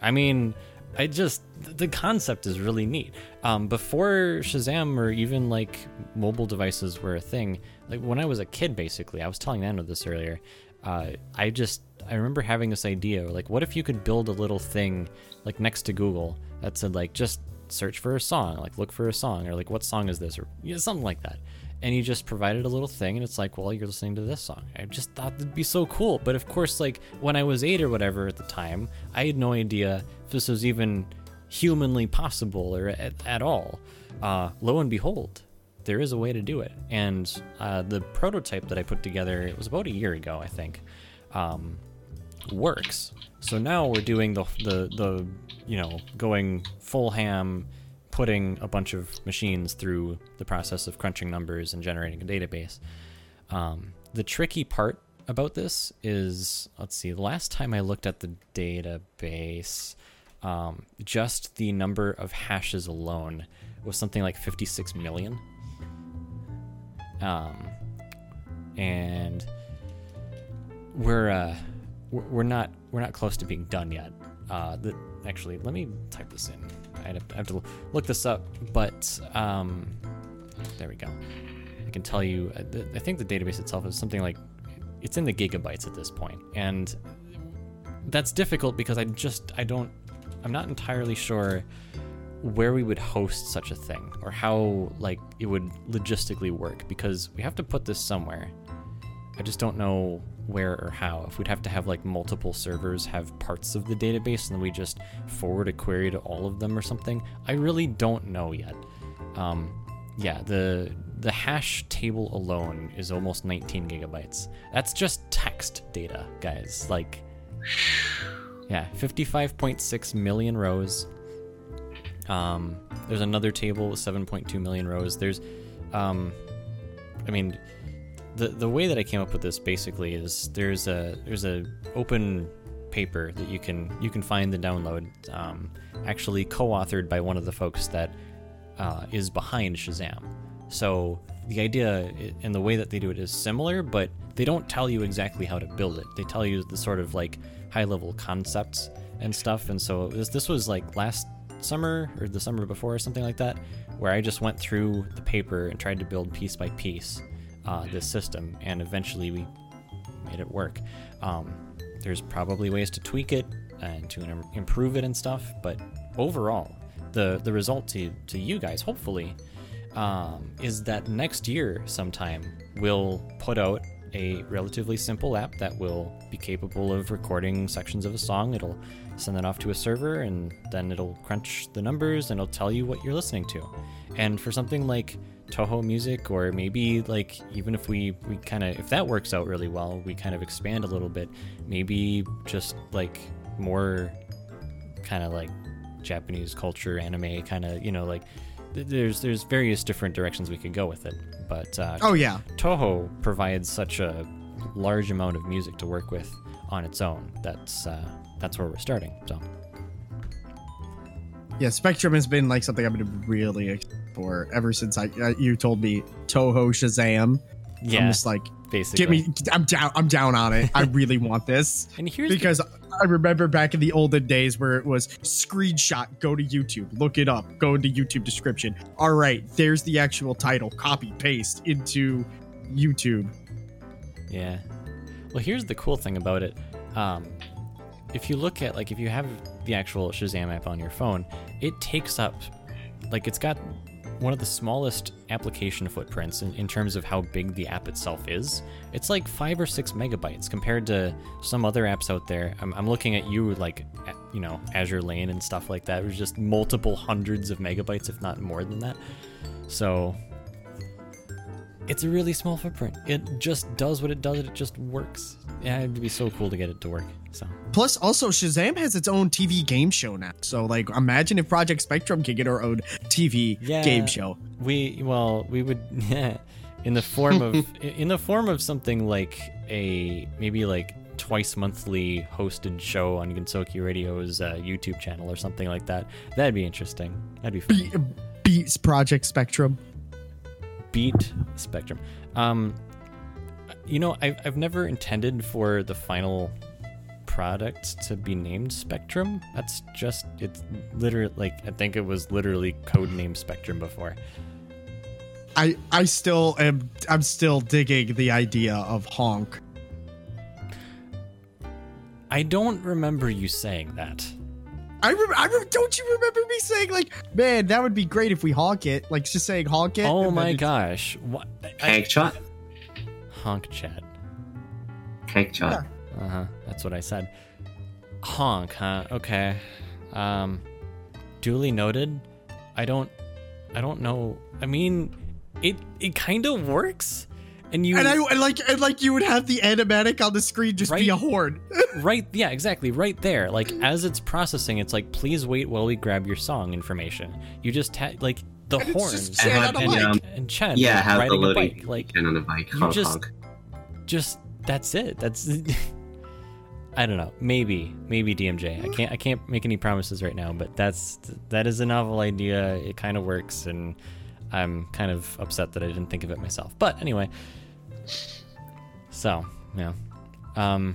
Speaker 1: I mean, I just the concept is really neat. Um, before Shazam or even like mobile devices were a thing, like when I was a kid, basically, I was telling Nano this earlier. Uh, I just I remember having this idea, like, what if you could build a little thing like next to Google that said like just search for a song, like look for a song, or like what song is this, or you know, something like that. And you just provided a little thing, and it's like, well, you're listening to this song. I just thought that'd be so cool. But of course, like when I was eight or whatever at the time, I had no idea if this was even humanly possible or at, at all. Uh, lo and behold, there is a way to do it. And uh, the prototype that I put together, it was about a year ago, I think, um, works. So now we're doing the, the, the, you know, going full ham, putting a bunch of machines through the process of crunching numbers and generating a database. Um, the tricky part about this is, let's see, the last time I looked at the database, um, just the number of hashes alone was something like 56 million. Um, and we're uh, we're not we're not close to being done yet. Uh, the, actually, let me type this in. I have, have to look this up, but um, there we go. I can tell you. uh, I think the database itself is something like it's in the gigabytes at this point, and that's difficult because I just I don't I'm not entirely sure where we would host such a thing or how like it would logistically work because we have to put this somewhere. I just don't know where or how. If we'd have to have like multiple servers have parts of the database and then we just forward a query to all of them or something, I really don't know yet. Um, yeah, the the hash table alone is almost 19 gigabytes. That's just text data, guys. Like, yeah, 55.6 million rows. Um, there's another table with 7.2 million rows. There's, um, I mean, the the way that I came up with this basically is there's a there's a open paper that you can you can find the download, um, actually co-authored by one of the folks that uh, is behind Shazam. So the idea and the way that they do it is similar, but they don't tell you exactly how to build it. They tell you the sort of like high level concepts and stuff. And so this, this was like last summer or the summer before or something like that, where I just went through the paper and tried to build piece by piece uh, this system, and eventually we made it work. Um, there's probably ways to tweak it and to im- improve it and stuff, but overall, the the result to to you guys, hopefully, um, is that next year sometime we'll put out a relatively simple app that will be capable of recording sections of a song. It'll send that off to a server, and then it'll crunch the numbers and it'll tell you what you're listening to. And for something like Touhou Music, or maybe like even if we we kind of if that works out really well, we kind of expand a little bit. Maybe just like more kind of like Japanese culture, anime, kind of you know like th- there's there's various different directions we could go with it. But uh,
Speaker 3: Oh yeah.
Speaker 1: Touhou provides such a large amount of music to work with on its own. That's uh, that's where we're starting. So
Speaker 3: Yeah, Spectrum has been like something I've been really excited for ever since I uh, you told me Touhou Shazam. I'm just like,
Speaker 1: basically.
Speaker 3: get me. I'm down. I'm down on it. I really want this
Speaker 1: And here's the-
Speaker 3: because I remember back in the olden days where it was screenshot, go to YouTube, look it up, go into YouTube description. All right, there's the actual title. Copy paste into YouTube.
Speaker 1: Yeah. Well, here's the cool thing about it. Um, if you look at like if you have the actual Shazam app on your phone, it takes up like it's got one of the smallest application footprints in, in terms of how big the app itself is. It's like five or six megabytes compared to some other apps out there. I'm, I'm looking at you like you know Azure Lane and stuff like that. It was just multiple hundreds of megabytes, if not more than that. So it's a really small footprint. It just does what it does. It just works. Yeah, it'd be so cool to get it to work. So
Speaker 3: Plus, also Shazam has its own TV game show now. So, like, imagine if Project Spectrum could get our own TV
Speaker 1: Yeah.
Speaker 3: game show.
Speaker 1: we well we would in the form of in the form of something like a maybe like twice monthly hosted show on Gensokyo Radio's uh, YouTube channel or something like that. That'd be interesting. That'd be fun.
Speaker 3: Be- beats Project Spectrum.
Speaker 1: beat Spectrum. Um, you know, I've, I've never intended for the final product to be named Spectrum. That's just, it's literally, like, I think it was literally codenamed Spectrum before.
Speaker 3: I I still am. I'm still digging the idea of honk.
Speaker 1: I don't remember you saying that.
Speaker 3: I, rem- I rem- don't you remember me saying like, man, that would be great if we honk it. Like just saying honk it.
Speaker 1: Oh my gosh. What? I,
Speaker 4: Cake shot.
Speaker 1: honk chat.
Speaker 4: Cake shot.
Speaker 1: Uh huh. That's what I said. Honk, huh? Okay. Um, duly noted. I don't. I don't know. I mean, it it kind of works, and you
Speaker 3: And I and like and like you would have the animatic on the screen just be a horn.
Speaker 1: right. Yeah, exactly. Right there. Like as it's processing, it's like, please wait while we grab your song information. You just ha- like the
Speaker 3: And it's
Speaker 1: horn
Speaker 3: just
Speaker 4: And
Speaker 3: Chad
Speaker 4: have
Speaker 3: on a
Speaker 4: the,
Speaker 3: bike.
Speaker 4: um,
Speaker 1: and Chad
Speaker 4: yeah,
Speaker 1: like,
Speaker 4: have the
Speaker 1: riding a
Speaker 4: loading
Speaker 1: bike. Like
Speaker 4: can on a bike.
Speaker 1: you just-
Speaker 4: honk.
Speaker 1: just that's it. That's I don't know. Maybe maybe DMJ. I can't I can't make any promises right now, but that's that is a novel idea. It kind of works, and I'm kind of upset that I didn't think of it myself. But anyway, so yeah, um,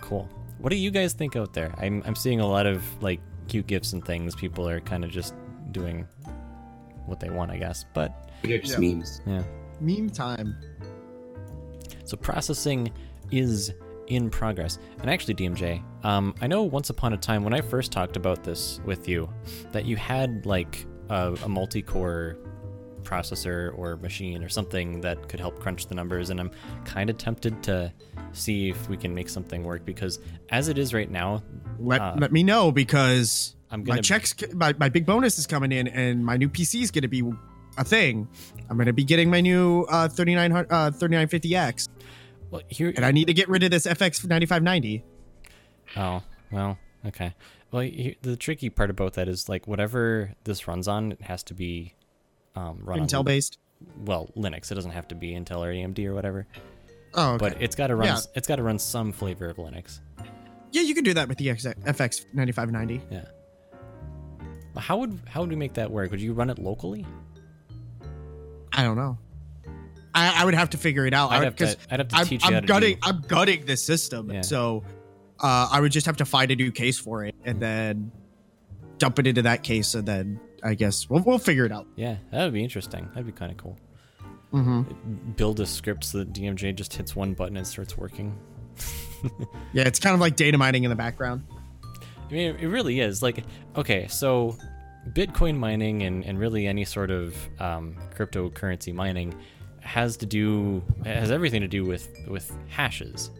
Speaker 1: cool. What do you guys think out there? I'm I'm seeing a lot of like cute gifts and things. People are kind of just doing what they want, I guess. But
Speaker 4: They're just
Speaker 3: Yeah.
Speaker 4: memes.
Speaker 1: yeah.
Speaker 3: Meme time.
Speaker 1: So processing is in progress. And actually, DMJ, um, I know once upon a time when I first talked about this with you, that you had like a, a multi-core processor or machine or something that could help crunch the numbers. And I'm kind of tempted to see if we can make something work because as it is right now,
Speaker 3: Let
Speaker 1: Uh,
Speaker 3: let me know because
Speaker 1: I'm
Speaker 3: my
Speaker 1: gonna
Speaker 3: checks, my, my big bonus is coming in, and my new PC is going to be a thing. I'm going to be getting my new uh, 3900 uh, 3950X,
Speaker 1: well here.
Speaker 3: and I need to get rid of this FX 9590.
Speaker 1: Oh, well, okay. Well, he- the tricky part about that is like whatever this runs on, it has to be um, run on
Speaker 3: Intel based.
Speaker 1: well Linux. It doesn't have to be Intel or AMD or whatever.
Speaker 3: Oh, okay.
Speaker 1: But it's got to run.
Speaker 3: Yeah.
Speaker 1: It's got to run some flavor of Linux.
Speaker 3: yeah, you can do that with the FX 9590.
Speaker 1: Yeah. But How would how would we make that work? Would you run it locally?
Speaker 3: I don't know. I, I would have to figure it out
Speaker 1: I'd have to. I'd have to
Speaker 3: I'm,
Speaker 1: teach you
Speaker 3: I'm gutting. I'm gutting this system,
Speaker 1: Yeah.
Speaker 3: so uh, I would just have to find a new case for it and then dump it into that case, and then I guess we'll we'll figure it out.
Speaker 1: Yeah, that would be interesting. That'd be kind of cool.
Speaker 3: Mm-hmm.
Speaker 1: Build a script so that DMJ just hits one button and starts working.
Speaker 3: Yeah, it's kind of like data mining in the background.
Speaker 1: I mean, it really is. Like, okay, so Bitcoin mining and, and really any sort of um, cryptocurrency mining, has to do has everything to do with with hashes.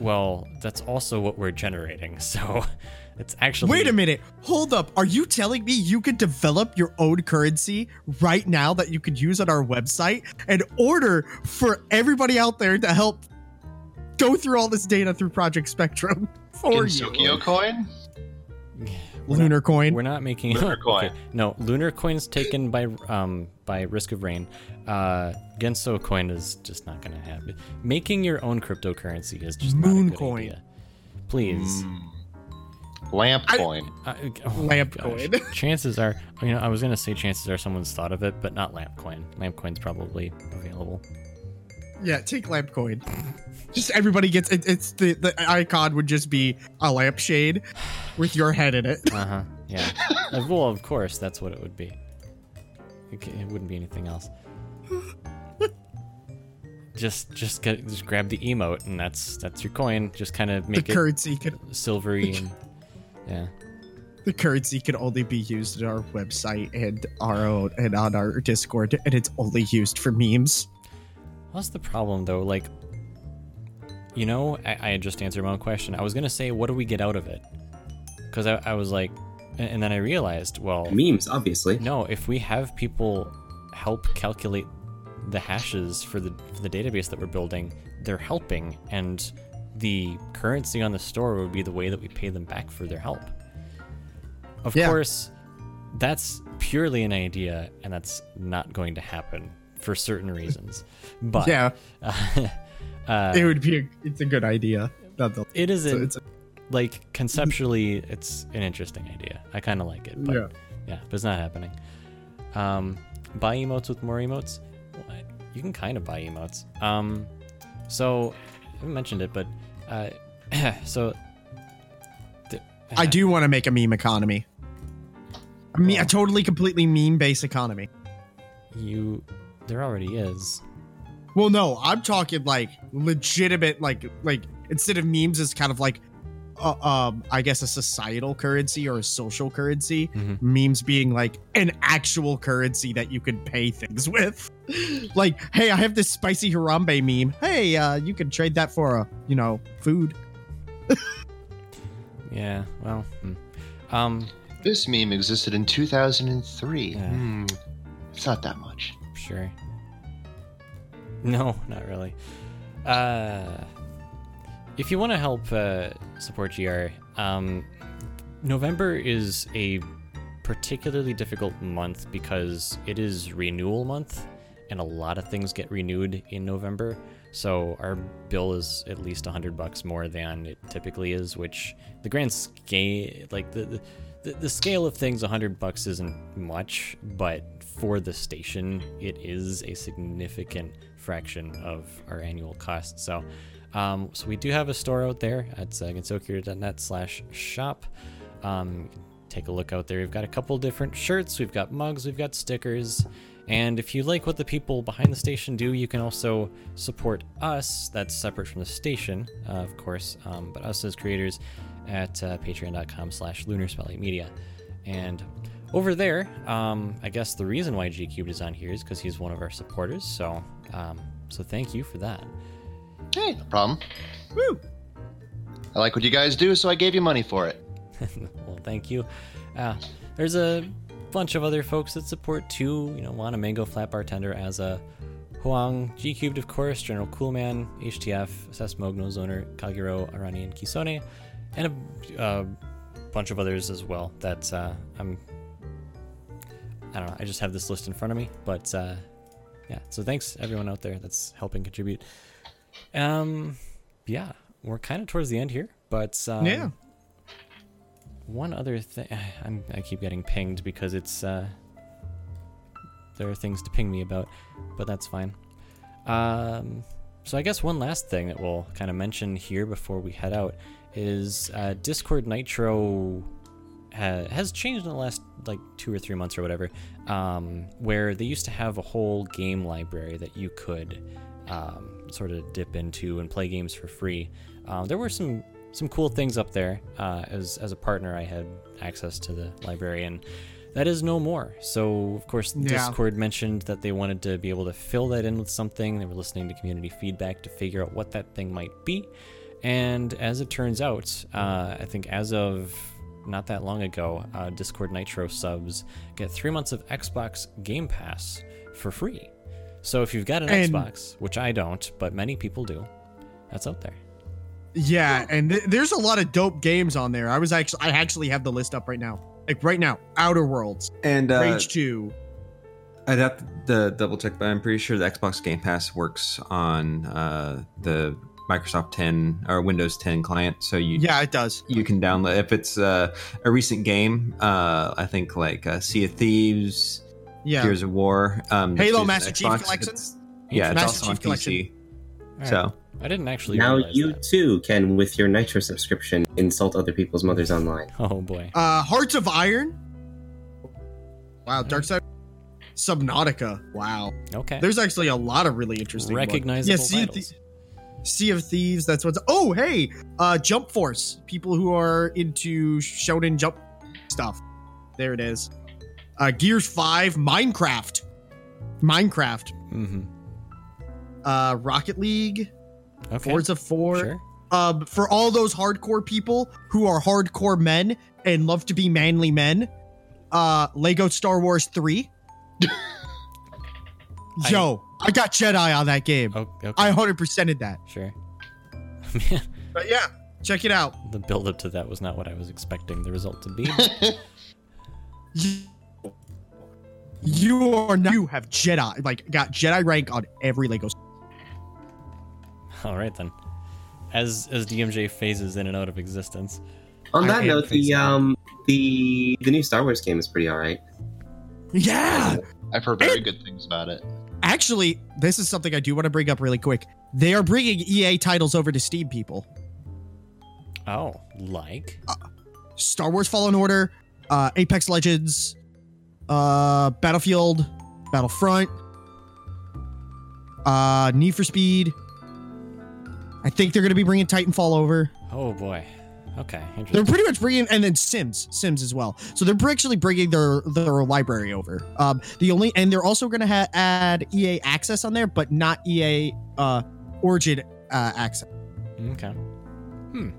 Speaker 1: Well, that's also what we're generating. So it's actually
Speaker 3: Wait a minute. Hold up. Are you telling me you could develop your own currency right now that you could use on our website and order for everybody out there to help go through all this data through Project Spectrum for you?
Speaker 2: Gensokyo coin?
Speaker 3: Lunar coin.
Speaker 1: We're not making
Speaker 2: Lunar coin.
Speaker 1: No, lunar coin's taken by um by risk of rain. Uh, Genso coin is just not gonna happen. Making your own cryptocurrency is just not a
Speaker 3: Moon
Speaker 1: good
Speaker 3: coin.
Speaker 1: idea. Please.
Speaker 2: Lamp
Speaker 3: I-
Speaker 2: coin.
Speaker 1: Uh, oh
Speaker 3: Lamp
Speaker 1: gosh.
Speaker 3: coin.
Speaker 1: chances are, you know, I was gonna say chances are someone's thought of it, but not lamp coin. Lamp coin's probably available.
Speaker 3: Yeah, take lamp coin. Just everybody gets it, it's the the icon would just be a lampshade with your head in it.
Speaker 1: Uh huh. Yeah. Well, of course, that's what it would be. It, it wouldn't be anything else. just, just get, just grab the emote, and that's that's your coin. Just kind of
Speaker 3: The
Speaker 1: make it
Speaker 3: currency could
Speaker 1: silvery and yeah.
Speaker 3: the currency can only be used in our website and our own and on our Discord, and it's only used for memes.
Speaker 1: What's the problem though? Like, you know, I, I just answered my own question. I was gonna say, what do we get out of it? Because I, I was like, and, and then I realized, well,
Speaker 4: Memes, obviously.
Speaker 1: no, if we have people help calculate the hashes for the for the database that we're building, they're helping, and the currency on the store would be the way that we pay them back for their help. Of
Speaker 3: Yeah.
Speaker 1: course, that's purely an idea, and that's not going to happen for certain reasons. But
Speaker 3: yeah,
Speaker 1: uh,
Speaker 3: it would be. A, it's a good idea. nonetheless.
Speaker 1: it
Speaker 3: So
Speaker 1: isn't
Speaker 3: it's a,
Speaker 1: like conceptually, it's an interesting idea. I kind of like it, but
Speaker 3: Yeah.
Speaker 1: yeah. but it's not happening. Um, buy emotes with more emotes. Well, you can kind of buy emotes. Um, so I haven't mentioned it, but uh, so th-
Speaker 3: I do want to make a meme economy. I mean, a totally, completely meme-based economy.
Speaker 1: You, there already is.
Speaker 3: Well, no, I'm talking like legitimate, like like instead of memes, it's kind of like, uh, um, I guess a societal currency or a social currency.
Speaker 1: Mhm.
Speaker 3: Memes being like an actual currency that you can pay things with. like, hey, I have this spicy Harambe meme. Hey, uh, you can trade that for a, you know, food.
Speaker 1: Yeah. Well. hmm. Um.
Speaker 2: This meme existed in 2003.
Speaker 1: Yeah.
Speaker 2: Hmm. It's not that much.
Speaker 1: Sure. No, not really. Uh, if you want to help uh, support GR, um, November is a particularly difficult month because it is renewal month, and a lot of things get renewed in November. So our bill is at least hundred bucks more than it typically is, which the grand scale, like the. the the, the scale of things 100 bucks isn't much but for the station it is a significant fraction of our annual cost so um, so we do have a store out there at uh, gensokyo.net slash shop um, take a look out there we've got a couple different shirts we've got mugs we've got stickers and if you like what the people behind the station do, you can also support us. That's separate from the station, uh, of course, um, but us as creators at uh, patreon.com slash lunar. And over there, um, I guess the reason why G Cubed is on here is because he's one of our supporters. So, um, so thank you for that.
Speaker 2: Hey, no problem.
Speaker 3: Woo!
Speaker 2: I like what you guys do, so I gave you money for it.
Speaker 1: well, thank you. Uh, there's a bunch of other folks that support too. You know, Wanamingo, Flat Bartender, as a Huang, G Cubed, of course, General Coolman, HTF, Assess Mogno's owner, Kagiro, Arani, and Kisone, and a uh, bunch of others as well that uh, I'm. I don't know. I just have this list in front of me, but uh, yeah. So thanks everyone out there that's helping contribute. Um, yeah, we're kind of towards the end here, but um,
Speaker 3: Yeah.
Speaker 1: one other thing, I'm, I keep getting pinged because it's uh, there are things to ping me about, but that's fine. Um, so I guess one last thing that we'll kind of mention here before we head out is uh, Discord Nitro ha- has changed in the last like two or three months or whatever, um, where they used to have a whole game library that you could um, sort of dip into and play games for free. Um, there were some some cool things up there. Uh, as as a partner, I had access to the library, and that is no more. So, of course,
Speaker 3: Yeah.
Speaker 1: Discord mentioned that they wanted to be able to fill that in with something. They were listening to community feedback to figure out what that thing might be. And as it turns out, uh, I think as of not that long ago, uh, Discord Nitro subs get three months of Xbox Game Pass for free. So if you've got an
Speaker 3: And-
Speaker 1: Xbox, which I don't, but many people do, that's out there.
Speaker 3: Yeah, and th- there's a lot of dope games on there. I was actually I actually have the list up right now. Like right now, Outer Worlds,
Speaker 5: And uh,
Speaker 3: Rage 2.
Speaker 5: I'd have to double check, but I'm pretty sure the Xbox Game Pass works on uh, the Microsoft 10 or Windows 10 client. So you
Speaker 3: Yeah, it does.
Speaker 5: you can download if it's uh, a recent game. Uh, I think like uh, Sea of Thieves,
Speaker 3: Yeah.
Speaker 5: Gears of War, um,
Speaker 3: Halo Master
Speaker 5: on
Speaker 3: Chief
Speaker 5: Xbox.
Speaker 3: Collection?
Speaker 5: It's- Yeah, it's
Speaker 3: Master
Speaker 5: also on
Speaker 3: Chief Collection.
Speaker 5: PC.
Speaker 1: All right.
Speaker 5: So
Speaker 1: I didn't actually
Speaker 4: Now you
Speaker 1: that.
Speaker 4: too can, with your Nitro subscription, insult other people's mothers online.
Speaker 1: Oh boy.
Speaker 3: Uh Hearts of Iron. Wow, Dark Side Subnautica. Wow.
Speaker 1: Okay.
Speaker 3: There's actually a lot of really interesting ones.
Speaker 1: Recognizable
Speaker 3: Yeah, sea of,
Speaker 1: titles.
Speaker 3: Sea of Thieves. That's what's. Oh, hey, uh, Jump Force. People who are into Shonen Jump stuff. There it is. Uh, Gears Five, Minecraft, Minecraft,
Speaker 1: Mm-hmm.
Speaker 3: uh, Rocket League,
Speaker 1: Okay.
Speaker 3: Forza Four.
Speaker 1: Sure.
Speaker 3: Um, for all those hardcore people who are hardcore men and love to be manly men, uh, Lego Star Wars Three. Yo, I got Jedi on that game.
Speaker 1: Oh, okay.
Speaker 3: I 100%ed that.
Speaker 1: Sure.
Speaker 3: But yeah, check it out.
Speaker 1: the build up to that was not what I was expecting the result to be.
Speaker 3: You- You are now, you have Jedi like got Jedi rank on every Lego.
Speaker 1: All right then. As as DMJ phases in and out of existence.
Speaker 4: On that note, the
Speaker 3: facing-
Speaker 4: um the the new Star Wars game is pretty alright.
Speaker 3: Yeah,
Speaker 2: I've heard very good things about it.
Speaker 3: actually, this is something I do want to bring up really quick. They are bringing EA titles over to Steam. People,
Speaker 1: Oh, like uh,
Speaker 3: Star Wars Fallen Order, uh, Apex Legends, uh, Battlefield, Battlefront, uh, Need for Speed. I think they're going to be bringing Titanfall over.
Speaker 1: oh boy. Okay,
Speaker 3: They're pretty much bringing, and then Sims, Sims as well. So they're actually bringing their their library over. Um, the only, and they're also going to ha- add EA Access on there, but not EA uh, Origin uh, Access.
Speaker 1: Okay. Hmm.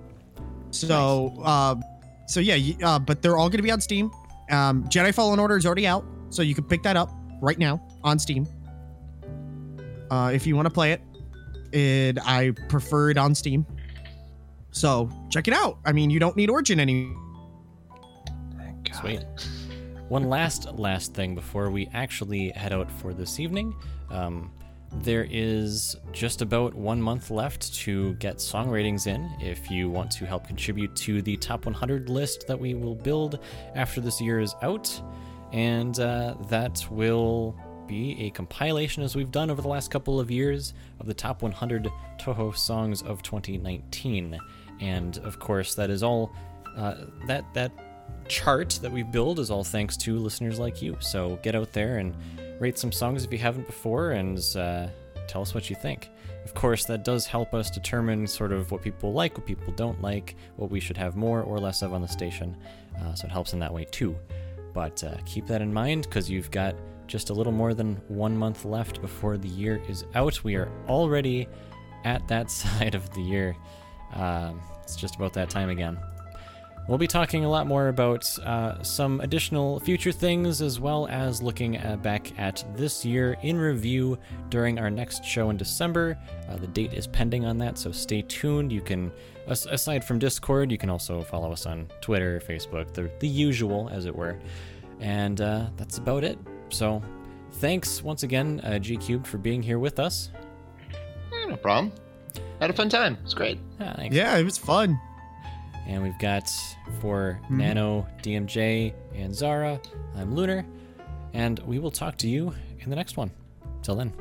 Speaker 3: So, uh, so yeah, uh, but they're all going to be on Steam. Um, Jedi Fallen Order is already out, so you can pick that up right now on Steam. Uh, if you want to play it, and I prefer it on Steam. So check it out. I mean, you don't need Origin any.
Speaker 2: God.
Speaker 1: Sweet. One last last thing before we actually head out for this evening. Um, there is just about one month left to get song ratings in. If you want to help contribute to the top 100 list that we will build after this year is out, and uh, that will be a compilation, as we've done over the last couple of years, of the top 100 Touhou songs of 2019. And of course, that is all uh, that that chart that we build is all thanks to listeners like you. So get out there and rate some songs if you haven't before, and uh, tell us what you think. Of course, that does help us determine sort of what people like, what people don't like, what we should have more or less of on the station. Uh, so it helps in that way too. But uh, keep that in mind because you've got just a little more than one month left before the year is out. We are already at that side of the year. Um, it's just about that time again. We'll be talking a lot more about uh, some additional future things as well as looking uh, back at this year in review during our next show in December. Uh, the date is pending on that, so stay tuned. You can, as- aside from Discord, you can also follow us on Twitter, Facebook, the, the usual, as it were. And uh, that's about it. So thanks once again, uh, G Cubed, for being here with us.
Speaker 2: Eh, no problem. Had a fun time. It's great.
Speaker 1: Ah, thanks.
Speaker 3: Yeah, it was fun.
Speaker 1: And we've got for
Speaker 3: Mhm.
Speaker 1: Nano, DMJ, and Zara, I'm Lunar, and we will talk to you in the next one. Till then.